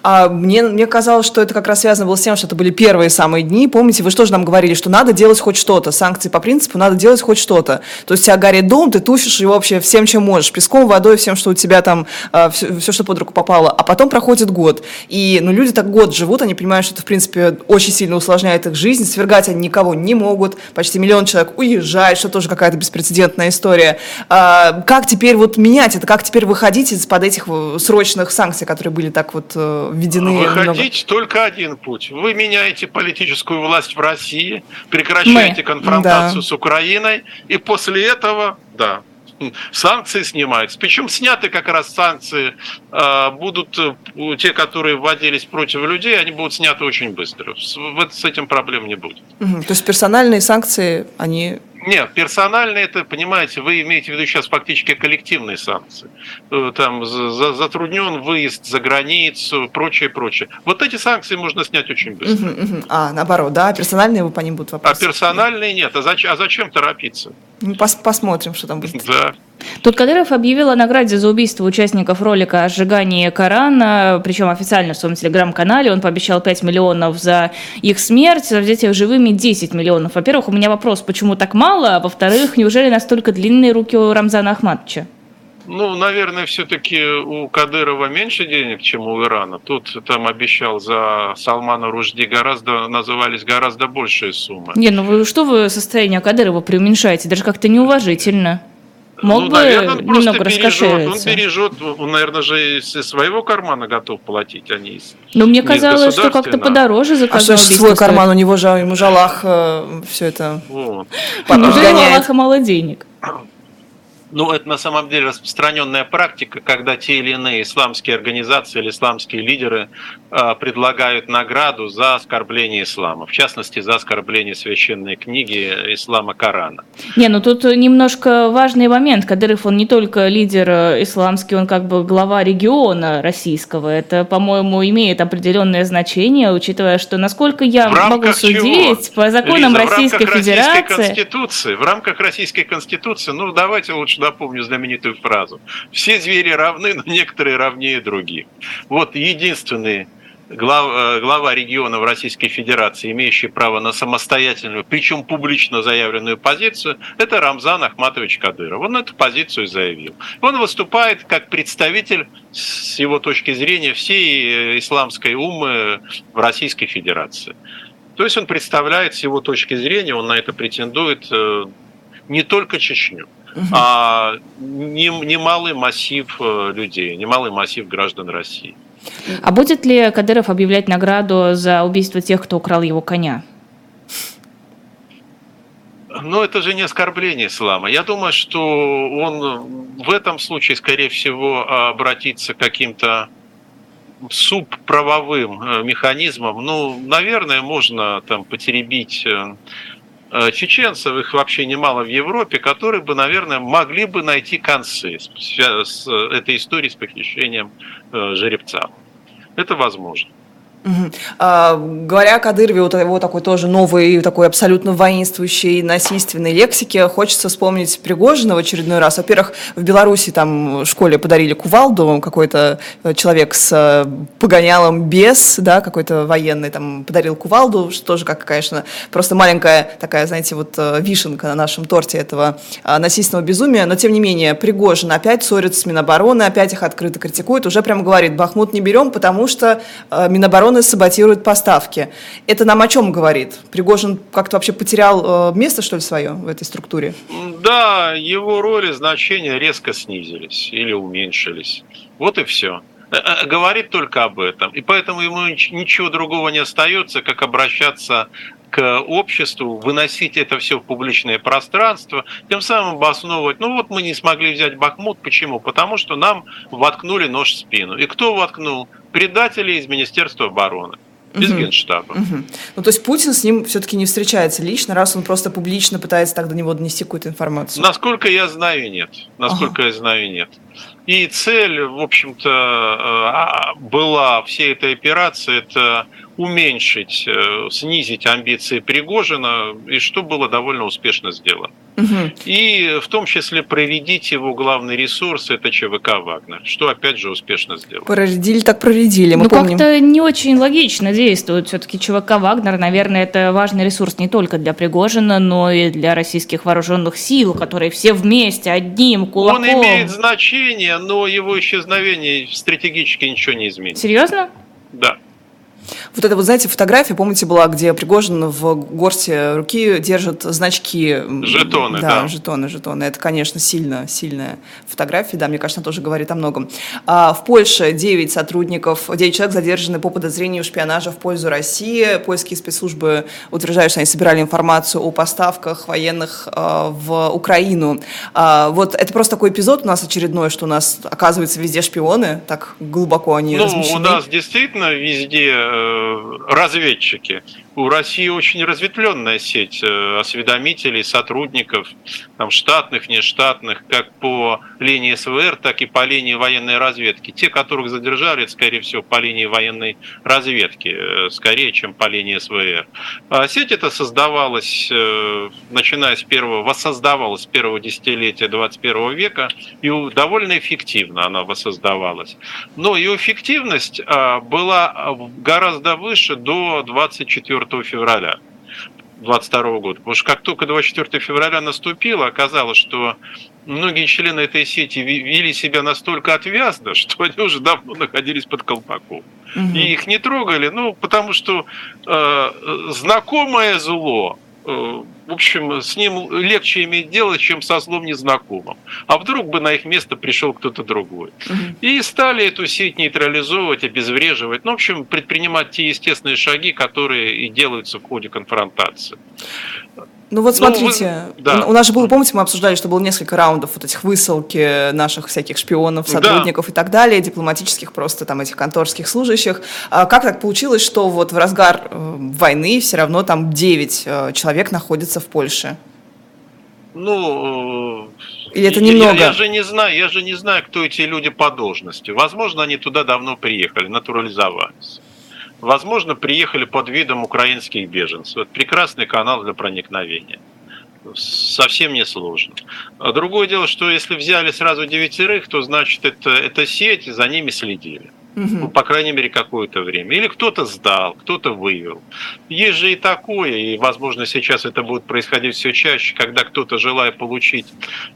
А мне, мне казалось, что это как раз связано было с тем, что это были первые самые дни. Помните, вы же тоже нам говорили, что надо делать хоть что-то. Санкции по принципу надо делать хоть что-то. То есть у тебя горит дом, ты тушишь его вообще всем, чем можешь. Песком, водой, всем, что у тебя там, а, все, все, что под руку попало. А потом проходит год. И ну, люди так год живут, они понимают, что это, в принципе, очень сильно усложняет их жизнь. Свергать они никого не могут. Почти миллион человек уезжает, что тоже какая-то беспрецедентная история. А, как теперь вот менять это? Как теперь выходить из-под этих э, срочных санкций, которые были так вот э, введены. Выходить много... только один путь. Вы меняете политическую власть в России, прекращаете Мы. конфронтацию да. с Украиной, и после этого, да, санкции снимаются. Причем сняты как раз санкции э, будут, э, те, которые вводились против людей, они будут сняты очень быстро. С, с этим проблем не будет. Угу. То есть персональные санкции, они нет, персональные это, понимаете, вы имеете в виду сейчас фактически коллективные санкции. Э, там затруднен выезд за границу, прочее, прочее. Вот эти санкции можно снять очень быстро. Угу, угу. А, наоборот, да, персональные вы по ним будут вопросы. А персональные нет. А зачем, а зачем торопиться? Ну, пос посмотрим, что там будет. Да. Тут Кадыров объявил о награде за убийство участников ролика о сжигании Корана, причем официально в своем телеграм-канале. Он пообещал 5 миллионов за их смерть, за взятие живыми 10 миллионов. Во-первых, у меня вопрос, почему так мало? А во-вторых, неужели настолько длинные руки у Рамзана Ахматовича? Ну, наверное, все-таки у Кадырова меньше денег, чем у Ирана. Тут там обещал за Салмана Ружди гораздо, назывались гораздо большие суммы. Не, ну вы что вы состояние Кадырова преуменьшаете? Даже как-то неуважительно. Мог ну, бы наверное, немного раскошелиться. Он бережет, он, наверное, же из своего кармана готов платить, а не из Но мне казалось, что как-то подороже заказал. А что свой карман, у него же, ему жалах э, все это вот. Неужели у Аллаха мало денег? Ну, это на самом деле распространенная практика, когда те или иные исламские организации или исламские лидеры э, предлагают награду за оскорбление ислама, в частности, за оскорбление священной книги ислама Корана. Не, ну тут немножко важный момент. Кадыров, он не только лидер э, исламский, он как бы глава региона российского. Это, по-моему, имеет определенное значение, учитывая, что, насколько я могу судить, чего? по законам Лиза, Российской в рамках Федерации... Российской Конституции, в рамках Российской Конституции, ну, давайте лучше напомню знаменитую фразу. Все звери равны, но некоторые равнее других. Вот единственный глав, э, глава региона в Российской Федерации, имеющий право на самостоятельную, причем публично заявленную позицию, это Рамзан Ахматович Кадыров. Он эту позицию заявил. Он выступает как представитель, с его точки зрения, всей э, исламской умы в Российской Федерации. То есть он представляет с его точки зрения, он на это претендует э, не только Чечню, а немалый массив людей, немалый массив граждан России. А будет ли Кадыров объявлять награду за убийство тех, кто украл его коня? Но это же не оскорбление ислама. Я думаю, что он в этом случае, скорее всего, обратится к каким-то субправовым э, механизмам. Ну, наверное, можно там потеребить э, э, чеченцев, их вообще немало в Европе, которые бы, наверное, могли бы найти концы с этой историей с похищением жеребца. Это возможно. Угу. А, говоря о Кадырове, вот его такой тоже новый, такой абсолютно воинствующей, насильственной лексике, хочется вспомнить Пригожина в очередной раз. Во-первых, в Беларуси там в школе подарили кувалду, какой-то э, человек с э, погонялом без, да, какой-то военный там подарил кувалду, что тоже, как, конечно, просто маленькая такая, знаете, вот э, вишенка на нашем торте этого насильственного безумия, но тем не менее Пригожин опять ссорится с Минобороны, опять их открыто критикует, уже прямо говорит, Бахмут не берем, потому что Минобороны Минобороны саботирует поставки. Это нам о чем говорит? Пригожин как-то вообще потерял э, место, что ли, свое в этой структуре? Да, его роли, значения резко снизились или уменьшились. Вот и все говорит только об этом. И поэтому ему ничего другого не остается, как обращаться к обществу, выносить это все в публичное пространство, тем самым обосновывать, ну вот мы не смогли взять Бахмут, почему? Потому что нам воткнули нож в спину. И кто воткнул? предатели из Министерства обороны. Без угу. генштаба. Угу. Ну, то есть Путин с ним все-таки не встречается лично, раз он просто публично пытается так до него донести какую-то информацию. Насколько я знаю, нет. Насколько ага. я знаю, нет. И цель, в общем-то, э, а, была всей этой операции, это уменьшить, э, снизить амбиции Пригожина, и что было довольно успешно сделано. Угу. И в том числе проредить его главный ресурс, это ЧВК «Вагнер», что опять же успешно сделано. Проредили так проредили, мы Ну помним. как-то не очень логично действует. Все-таки ЧВК «Вагнер», наверное, это важный ресурс не только для Пригожина, но и для российских вооруженных сил, которые все вместе, одним кулаком. Он имеет значение, но его исчезновение стратегически ничего не изменит. Серьезно? Да. Вот это вот, знаете, фотография, помните, была, где Пригожин в горсти руки держит значки. Жетоны, да. Да, жетоны, жетоны. Это, конечно, сильно, сильная фотография, да, мне кажется, она тоже говорит о многом. А в Польше 9 сотрудников, 9 человек задержаны по подозрению шпионажа в пользу России. Польские спецслужбы утверждают, что они собирали информацию о поставках военных э, в Украину. А, вот это просто такой эпизод у нас очередной, что у нас, оказывается, везде шпионы, так глубоко они ну, размещены. у нас действительно везде Э, разведчики. У России очень разветвленная сеть э, осведомителей, сотрудников, там, штатных, нештатных, как по линии СВР, так и по линии военной разведки. Те, которых задержали, скорее всего, по линии военной разведки, э, скорее, чем по линии СВР. А сеть эта создавалась, начиная с первого, воссоздавалась с первого десятилетия 21 века, и довольно эффективно она воссоздавалась. Но ее эффективность а, была гораздо гораздо выше до 24 февраля 22 года. Потому что как только 24 февраля наступило, оказалось, что многие члены этой сети вели себя настолько отвязно, что они уже давно находились под колпаком. Угу. И их не трогали, ну, потому что э, знакомое зло, э, в общем, с ним легче иметь дело, чем со злом незнакомым. А вдруг бы на их место пришел кто-то другой. И стали эту сеть нейтрализовывать, обезвреживать. Ну, в общем, предпринимать те естественные шаги, которые и делаются в ходе конфронтации. Ну вот смотрите, ну, вы, да. у нас же было, помните, мы обсуждали, что было несколько раундов вот этих высылки наших всяких шпионов, сотрудников да. и так далее, дипломатических просто там этих конторских служащих. А как так получилось, что вот в разгар э, войны все равно там 9 э, человек находится в Польше? Ну, или это немного? Я, я же не знаю, я же не знаю, кто эти люди по должности. Возможно, они туда давно приехали, натурализовались. Возможно, приехали под видом украинских беженцев. Это прекрасный канал для проникновения. Совсем не сложно. А другое дело, что если взяли сразу девятерых, то значит это, это сеть, за ними следили. Ну, по крайней мере, какое-то время. Или кто-то сдал, кто-то вывел. Есть же и такое, и, возможно, сейчас это будет происходить все чаще, когда кто-то, желая получить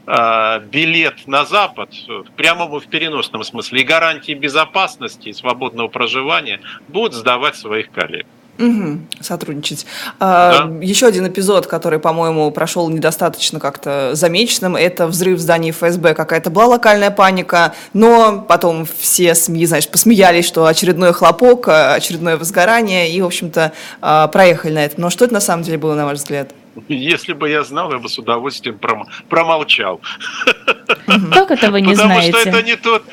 э, билет на Запад, прямо в переносном смысле, и гарантии безопасности и свободного проживания, будут сдавать своих коллег. Угу, сотрудничать. А, да. Еще один эпизод, который, по-моему, прошел недостаточно как-то замеченным, это взрыв в здании ФСБ. Какая-то была локальная паника, но потом все СМИ, знаешь, посмеялись, что очередной хлопок, очередное возгорание, и, в общем-то, а, проехали на этом. Но что это на самом деле было, на ваш взгляд? Если бы я знал, я бы с удовольствием промолчал. Как это вы не Потому знаете? Потому что это не тот...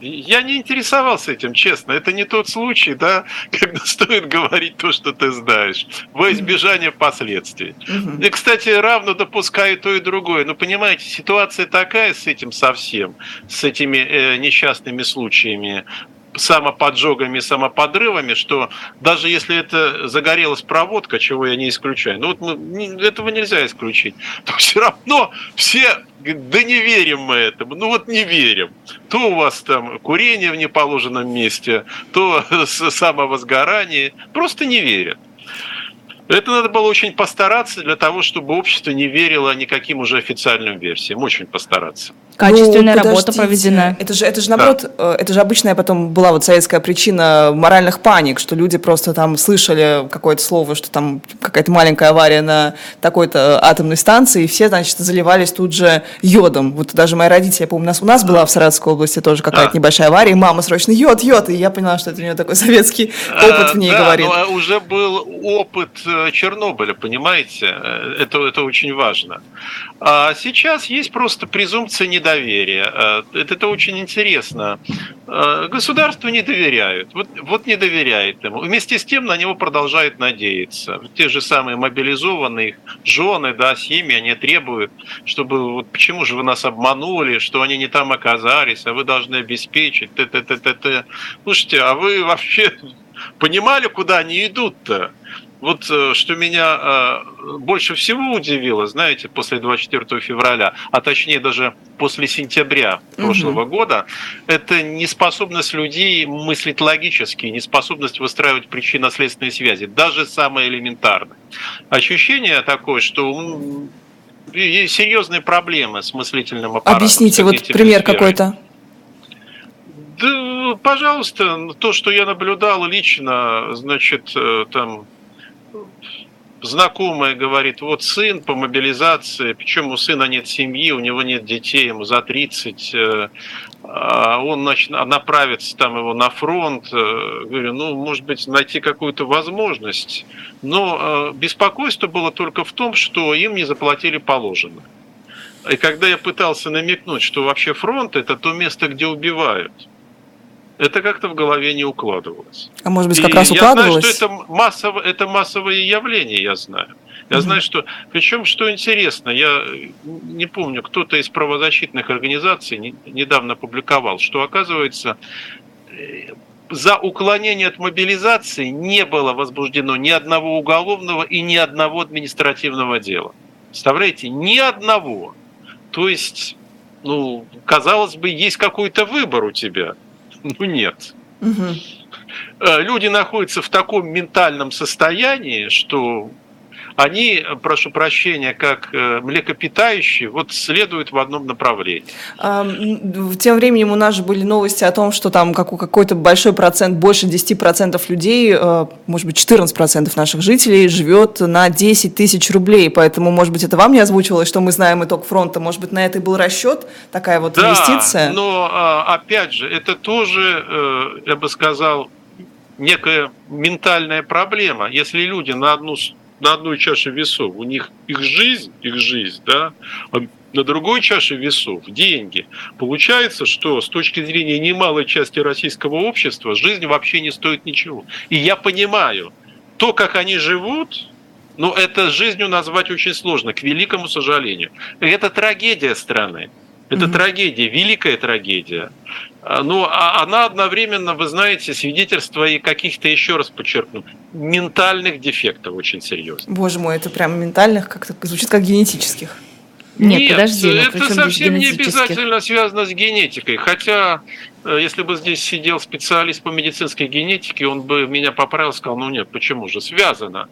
Я не интересовался этим, честно. Это не тот случай, да, когда стоит говорить то, что ты знаешь, во избежание последствий. И, кстати, равно допускаю то и другое. Но понимаете, ситуация такая с этим совсем, с этими э, несчастными случаями самоподжогами, самоподрывами, что даже если это загорелась проводка, чего я не исключаю, ну вот мы, этого нельзя исключить, то все равно все да не верим мы этому, ну вот не верим. То у вас там курение в неположенном месте, то самовозгорание, просто не верят. Это надо было очень постараться для того, чтобы общество не верило никаким уже официальным версиям. Очень постараться. Качественная ну, работа проведена. Это же, это же наоборот, да. Э, это же обычная потом была вот советская причина моральных паник, что люди просто там слышали какое-то слово, что там какая-то маленькая авария на такой-то атомной станции, и все, значит, заливались тут же йодом. Вот даже мои родители, я помню, у нас, у нас была в Саратовской области тоже какая-то да. небольшая авария, и мама срочно йод, йод, и я поняла, что это у нее такой советский опыт в ней да, говорит. Но уже был опыт э, Чернобыля, понимаете? Э, это, это очень важно. А сейчас есть просто презумпция недоверия доверия. Э, это очень интересно. Э, государству не доверяют. Вот, вот не доверяет ему. Вместе с тем на него продолжают надеяться. Те же самые мобилизованные жены, да, семьи, они требуют, чтобы вот почему же вы нас обманули, что они не там оказались, а вы должны обеспечить. Т -т -т -т -т. Слушайте, а вы вообще понимали, куда они идут-то? Вот э, что меня э, больше всего удивило, знаете, после 24 февраля, а точнее даже после сентября прошлого угу. года, это неспособность людей мыслить логически, неспособность выстраивать причинно-следственные связи, даже самые элементарные. Ощущение такое, что есть серьезные проблемы с мыслительным аппаратом. Объясните, вот пример какой-то. Да, пожалуйста, то, что я наблюдал лично, значит, э, там знакомая говорит, вот сын по мобилизации, причем у сына нет семьи, у него нет детей, ему за 30, э, а он значит, направится там его на фронт. Э, говорю, ну, может быть, найти какую-то возможность. Но э, беспокойство было только в том, что им не заплатили положено. И когда я пытался намекнуть, что вообще фронт – это то место, где убивают – это как-то в голове не укладывалось. А может быть, как и раз укладывалось? Я знаю, что это, массово, это массовое явление, я знаю. Я угу. знаю, что... Причем, что интересно, я не помню, кто-то из правозащитных организаций недавно публиковал, что, оказывается, э, за уклонение от мобилизации не было возбуждено ни одного уголовного и ни одного административного дела. Представляете, ни одного. То есть, ну, казалось бы, есть какой-то выбор у тебя – Ну нет. Угу. Люди находятся в таком ментальном состоянии, что они, прошу прощения, как э, млекопитающие, вот следуют в одном направлении. Тем временем у нас же были новости о том, что там какой-то большой процент, больше 10% людей, э, может быть, 14% наших жителей живет на 10 тысяч рублей. Поэтому, может быть, это вам не озвучивалось, что мы знаем итог фронта. Может быть, на это и был расчет, такая вот да, инвестиция? но, а, опять же, это тоже, э, я бы сказал, некая ментальная проблема. Если люди на одну на одной чаше весов у них их жизнь, их жизнь, да, а на другой чаше весов деньги. Получается, что с точки зрения немалой части российского общества жизнь вообще не стоит ничего. И я понимаю, то, как они живут, ну, это жизнью назвать очень сложно, к великому сожалению. Это трагедия страны. Это mm-hmm. трагедия, великая трагедия. А, Но ну, а она одновременно, вы знаете, свидетельство и каких-то, еще раз подчеркну, ментальных дефектов очень серьезных. Боже мой, это прям ментальных, как-то звучит как генетических. Нет, Нет подожди, ну, это совсем не обязательно связано с генетикой. Хотя, э, если бы здесь сидел специалист по медицинской генетике, он бы меня поправил, сказал, ну нет, почему же, связано,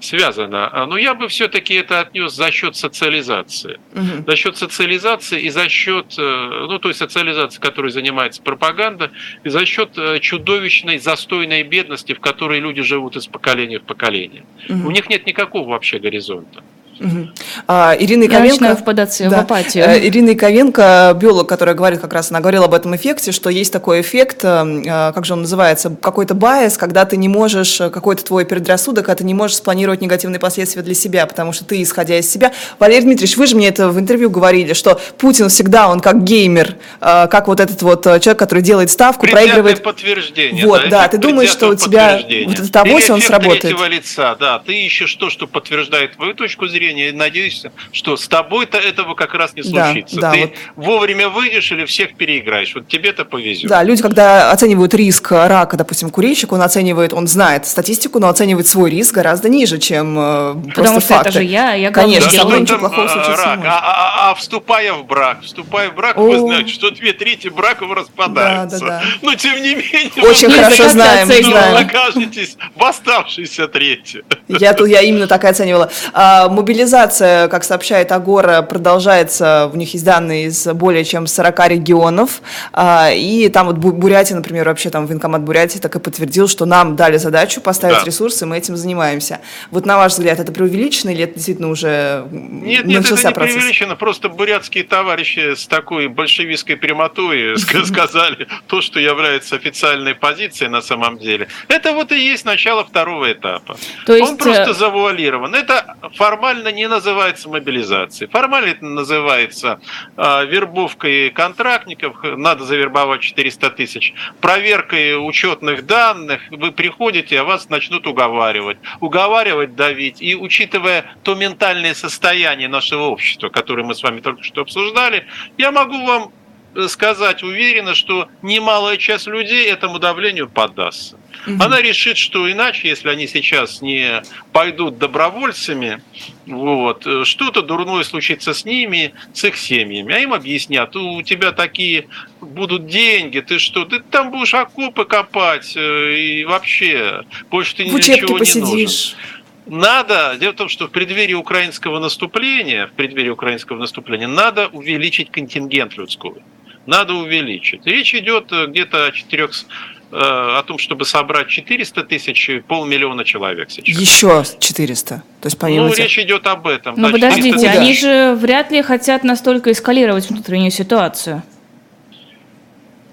связано. А, но я бы все-таки это отнес за счет социализации. Угу. За счет социализации и за счет, э, ну то есть социализации, которой занимается пропаганда, и за счет э, чудовищной застойной бедности, в которой люди живут из поколения в поколение. Угу. У них нет никакого вообще горизонта. Угу. А, Ирина Яковенко... Я начинаю впадать да, в апатию. Э, Ирина Яковенко, биолог, которая говорит как раз, она говорила об этом эффекте, что есть такой эффект, э, э, как же он называется, какой-то bias, когда ты не можешь, какой-то твой предрассудок, а ты не можешь спланировать негативные последствия для себя, потому что ты, исходя из себя... Валерий Дмитриевич, вы же мне это в интервью говорили, что Путин всегда, он как геймер, как вот этот вот человек, который делает ставку, Предвзятое проигрывает... подтверждение. Вот, да, да ты думаешь, что у тебя вот этот авось, он сработает. лица, да, ты ищешь то, что подтверждает твою точку зрения, зрения и надеешься, что с тобой-то этого как раз не случится. Да, да, Ты вот... вовремя выйдешь или всех переиграешь. Вот тебе-то повезет. Да, люди, когда оценивают риск рака, допустим, курильщик, он оценивает, он знает статистику, но оценивает свой риск гораздо ниже, чем э, Потому просто что факты. это же я, я Конечно, со мной ничего плохого случиться рак. А, а, а, вступая в брак, вступая в брак, О. вы знаете, что две трети браков распадаются. Да, да, да. Но тем не менее... Очень хорошо знаем. Вы окажетесь в оставшейся трети. Я, я именно так и оценивала. А, мобилизация Мобилизация, как сообщает Агора, продолжается. У них есть данные из более чем 40 регионов. А, и там вот Бурятия, например, вообще там военкомат Бурятии так и подтвердил, что нам дали задачу поставить да. ресурсы, мы этим занимаемся. Вот на ваш взгляд, это преувеличено или это действительно уже Нет, нет, это не процесс? преувеличено. Просто бурятские товарищи с такой большевистской прямотой сказали то, что является официальной позицией на самом деле. Это вот и есть начало второго этапа. То есть... Он просто э, завуалирован. Это формально не называется мобилизацией. Формально это называется э, вербовкой контрактников, надо завербовать 400 тысяч, проверкой учетных данных, вы приходите, а вас начнут уговаривать. Уговаривать, давить. И учитывая то ментальное состояние нашего общества, которое мы с вами только что обсуждали, я могу вам сказать уверенно, что немалая часть людей этому давлению поддастся. Угу. Она решит, что иначе, если они сейчас не пойдут добровольцами, вот, что-то дурное случится с ними, с их семьями. А им объяснят, у тебя такие будут деньги, ты что, ты там будешь окопы копать, э, и вообще больше ты в ничего посидишь. не нужен. Надо, дело в том, что в преддверии украинского наступления, в преддверии украинского наступления надо увеличить контингент людской надо увеличить. Речь идет э, где-то о четырех э, о том, чтобы собрать 400 тысяч, полмиллиона человек сейчас. Еще 400? То есть помимо Ну, тех... речь идет об этом. Ну, да, подождите, 400... они же вряд ли хотят настолько эскалировать внутреннюю ситуацию.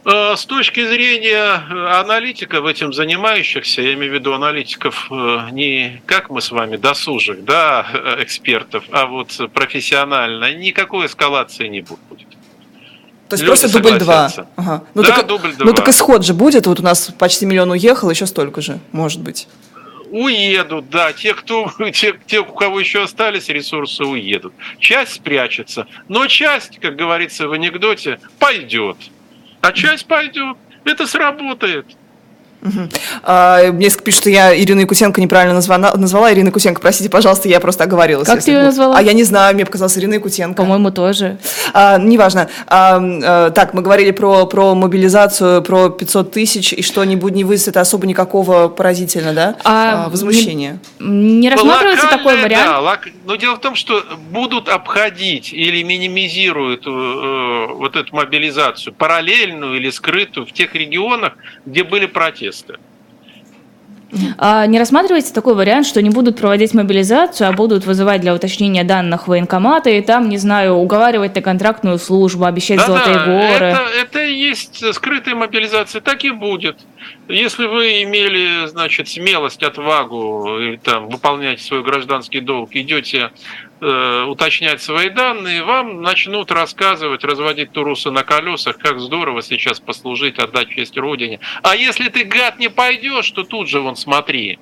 Э, с точки зрения аналитиков, этим занимающихся, я имею в виду аналитиков не как мы с вами, досужих, да, экспертов, а вот профессионально, никакой эскалации не будет. То есть Люди просто дубль два. Ага. Ну, да, так, дубль два. Ну так исход же будет, вот у нас почти миллион уехал, еще столько же, может быть. Уедут, да. Те, кто, те, те, у кого еще остались ресурсы, уедут. Часть спрячется, но часть, как говорится в анекдоте, пойдет. А часть пойдет. Это сработает. Угу. А, мне пишут, что я Ирину Якутенко неправильно назвала, назвала. Ирина Якутенко, простите, пожалуйста, я просто оговорилась. Как ты ее назвала? А я не знаю, мне показалось Ирина Якутенко. По-моему, тоже. А, неважно. А, а, так, мы говорили про, про мобилизацию, про 500 тысяч, и что не, будет, не вызовет особо никакого поразительно, да, а, а, возмущения. Не, не рассматривается такой вариант? Да, лок... но дело в том, что будут обходить или минимизируют э, э вот эту мобилизацию, параллельную или скрытую в тех регионах, где были протесты. А не рассматривается такой вариант, что не будут проводить мобилизацию, а будут вызывать для уточнения данных военкоматы и там, не знаю, уговаривать на контрактную службу, обещать да, золотые да, горы? Это, это и есть скрытая мобилизация, так и будет. Если вы имели, значит, смелость, отвагу и, там, выполнять свой гражданский долг, идете Э, уточнять свои данные, вам начнут рассказывать, разводить турусы на колесах, как здорово сейчас послужить, отдать честь Родине. А если ты, гад, не пойдешь, то тут же вон смотри.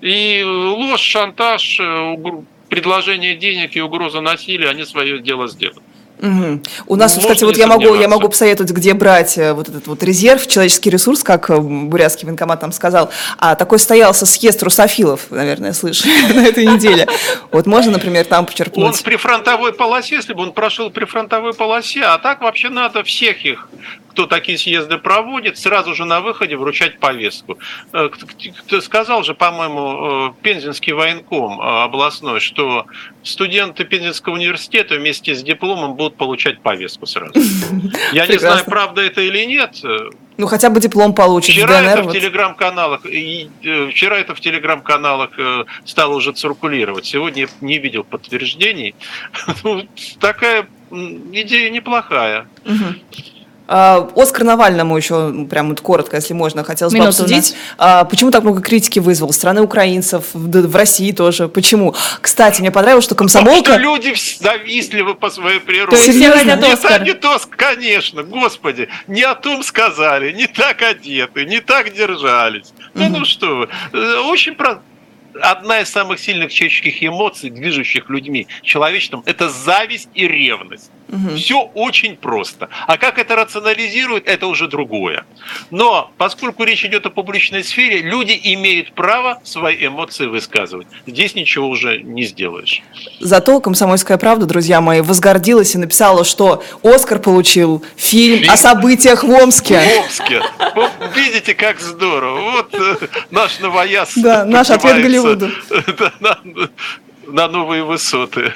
И ложь, шантаж, э, предложение денег и угроза насилия, они свое дело сделают. Угу. У нас, Можно кстати, вот я могу, я могу посоветовать, где брать э, вот этот вот резерв, человеческий ресурс, как э, бурятский военкомат там сказал. А такой стоялся съезд русофилов, наверное, слышали на этой неделе. Вот можно, например, там почерпнуть. Он в прифронтовой полосе, если бы он прошел в прифронтовой полосе, а так вообще надо всех их кто такие съезды проводит, сразу же на выходе вручать повестку. Э, кто сказал же, по-моему, э, Пензенский военком э, областной, что студенты Пензенского университета вместе с дипломом будут получать повестку сразу. Я не знаю, правда это или нет. Ну, хотя бы диплом получить. Вчера ДНР, это в вот. телеграм-каналах, вчера это в телеграм-каналах стало уже циркулировать. Сегодня я не видел подтверждений. Ну, такая идея неплохая. Угу. А, Оскар Навальному еще, прям вот коротко, если можно, хотелось бы обсудить. А, почему так много критики вызвал? Страны украинцев, в России тоже. Почему? Кстати, мне понравилось, что комсомолка... Потому что люди завистливы по своей природе. То есть все хотят Оскар? Не, не то, конечно, господи, не о том сказали, не так одеты, не так держались. Угу. Ну, ну что вы, э, очень про одна из самых сильных человеческих эмоций, движущих людьми, человечеством, это зависть и ревность. Угу. Все очень просто. А как это рационализирует, это уже другое. Но поскольку речь идет о публичной сфере, люди имеют право свои эмоции высказывать. Здесь ничего уже не сделаешь. Зато «Комсомольская правда», друзья мои, возгордилась и написала, что Оскар получил фильм, фильм? о событиях в Омске. В Омске. видите, как здорово. Вот э, наш новояз. Да, наш ответ Голливуду. На новые высоты.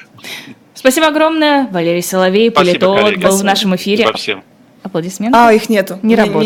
Спасибо огромное. Валерий Соловей, политолог, был в нашем эфире. Спасибо всем. Аплодисменты. А, их нету. Не, не работает.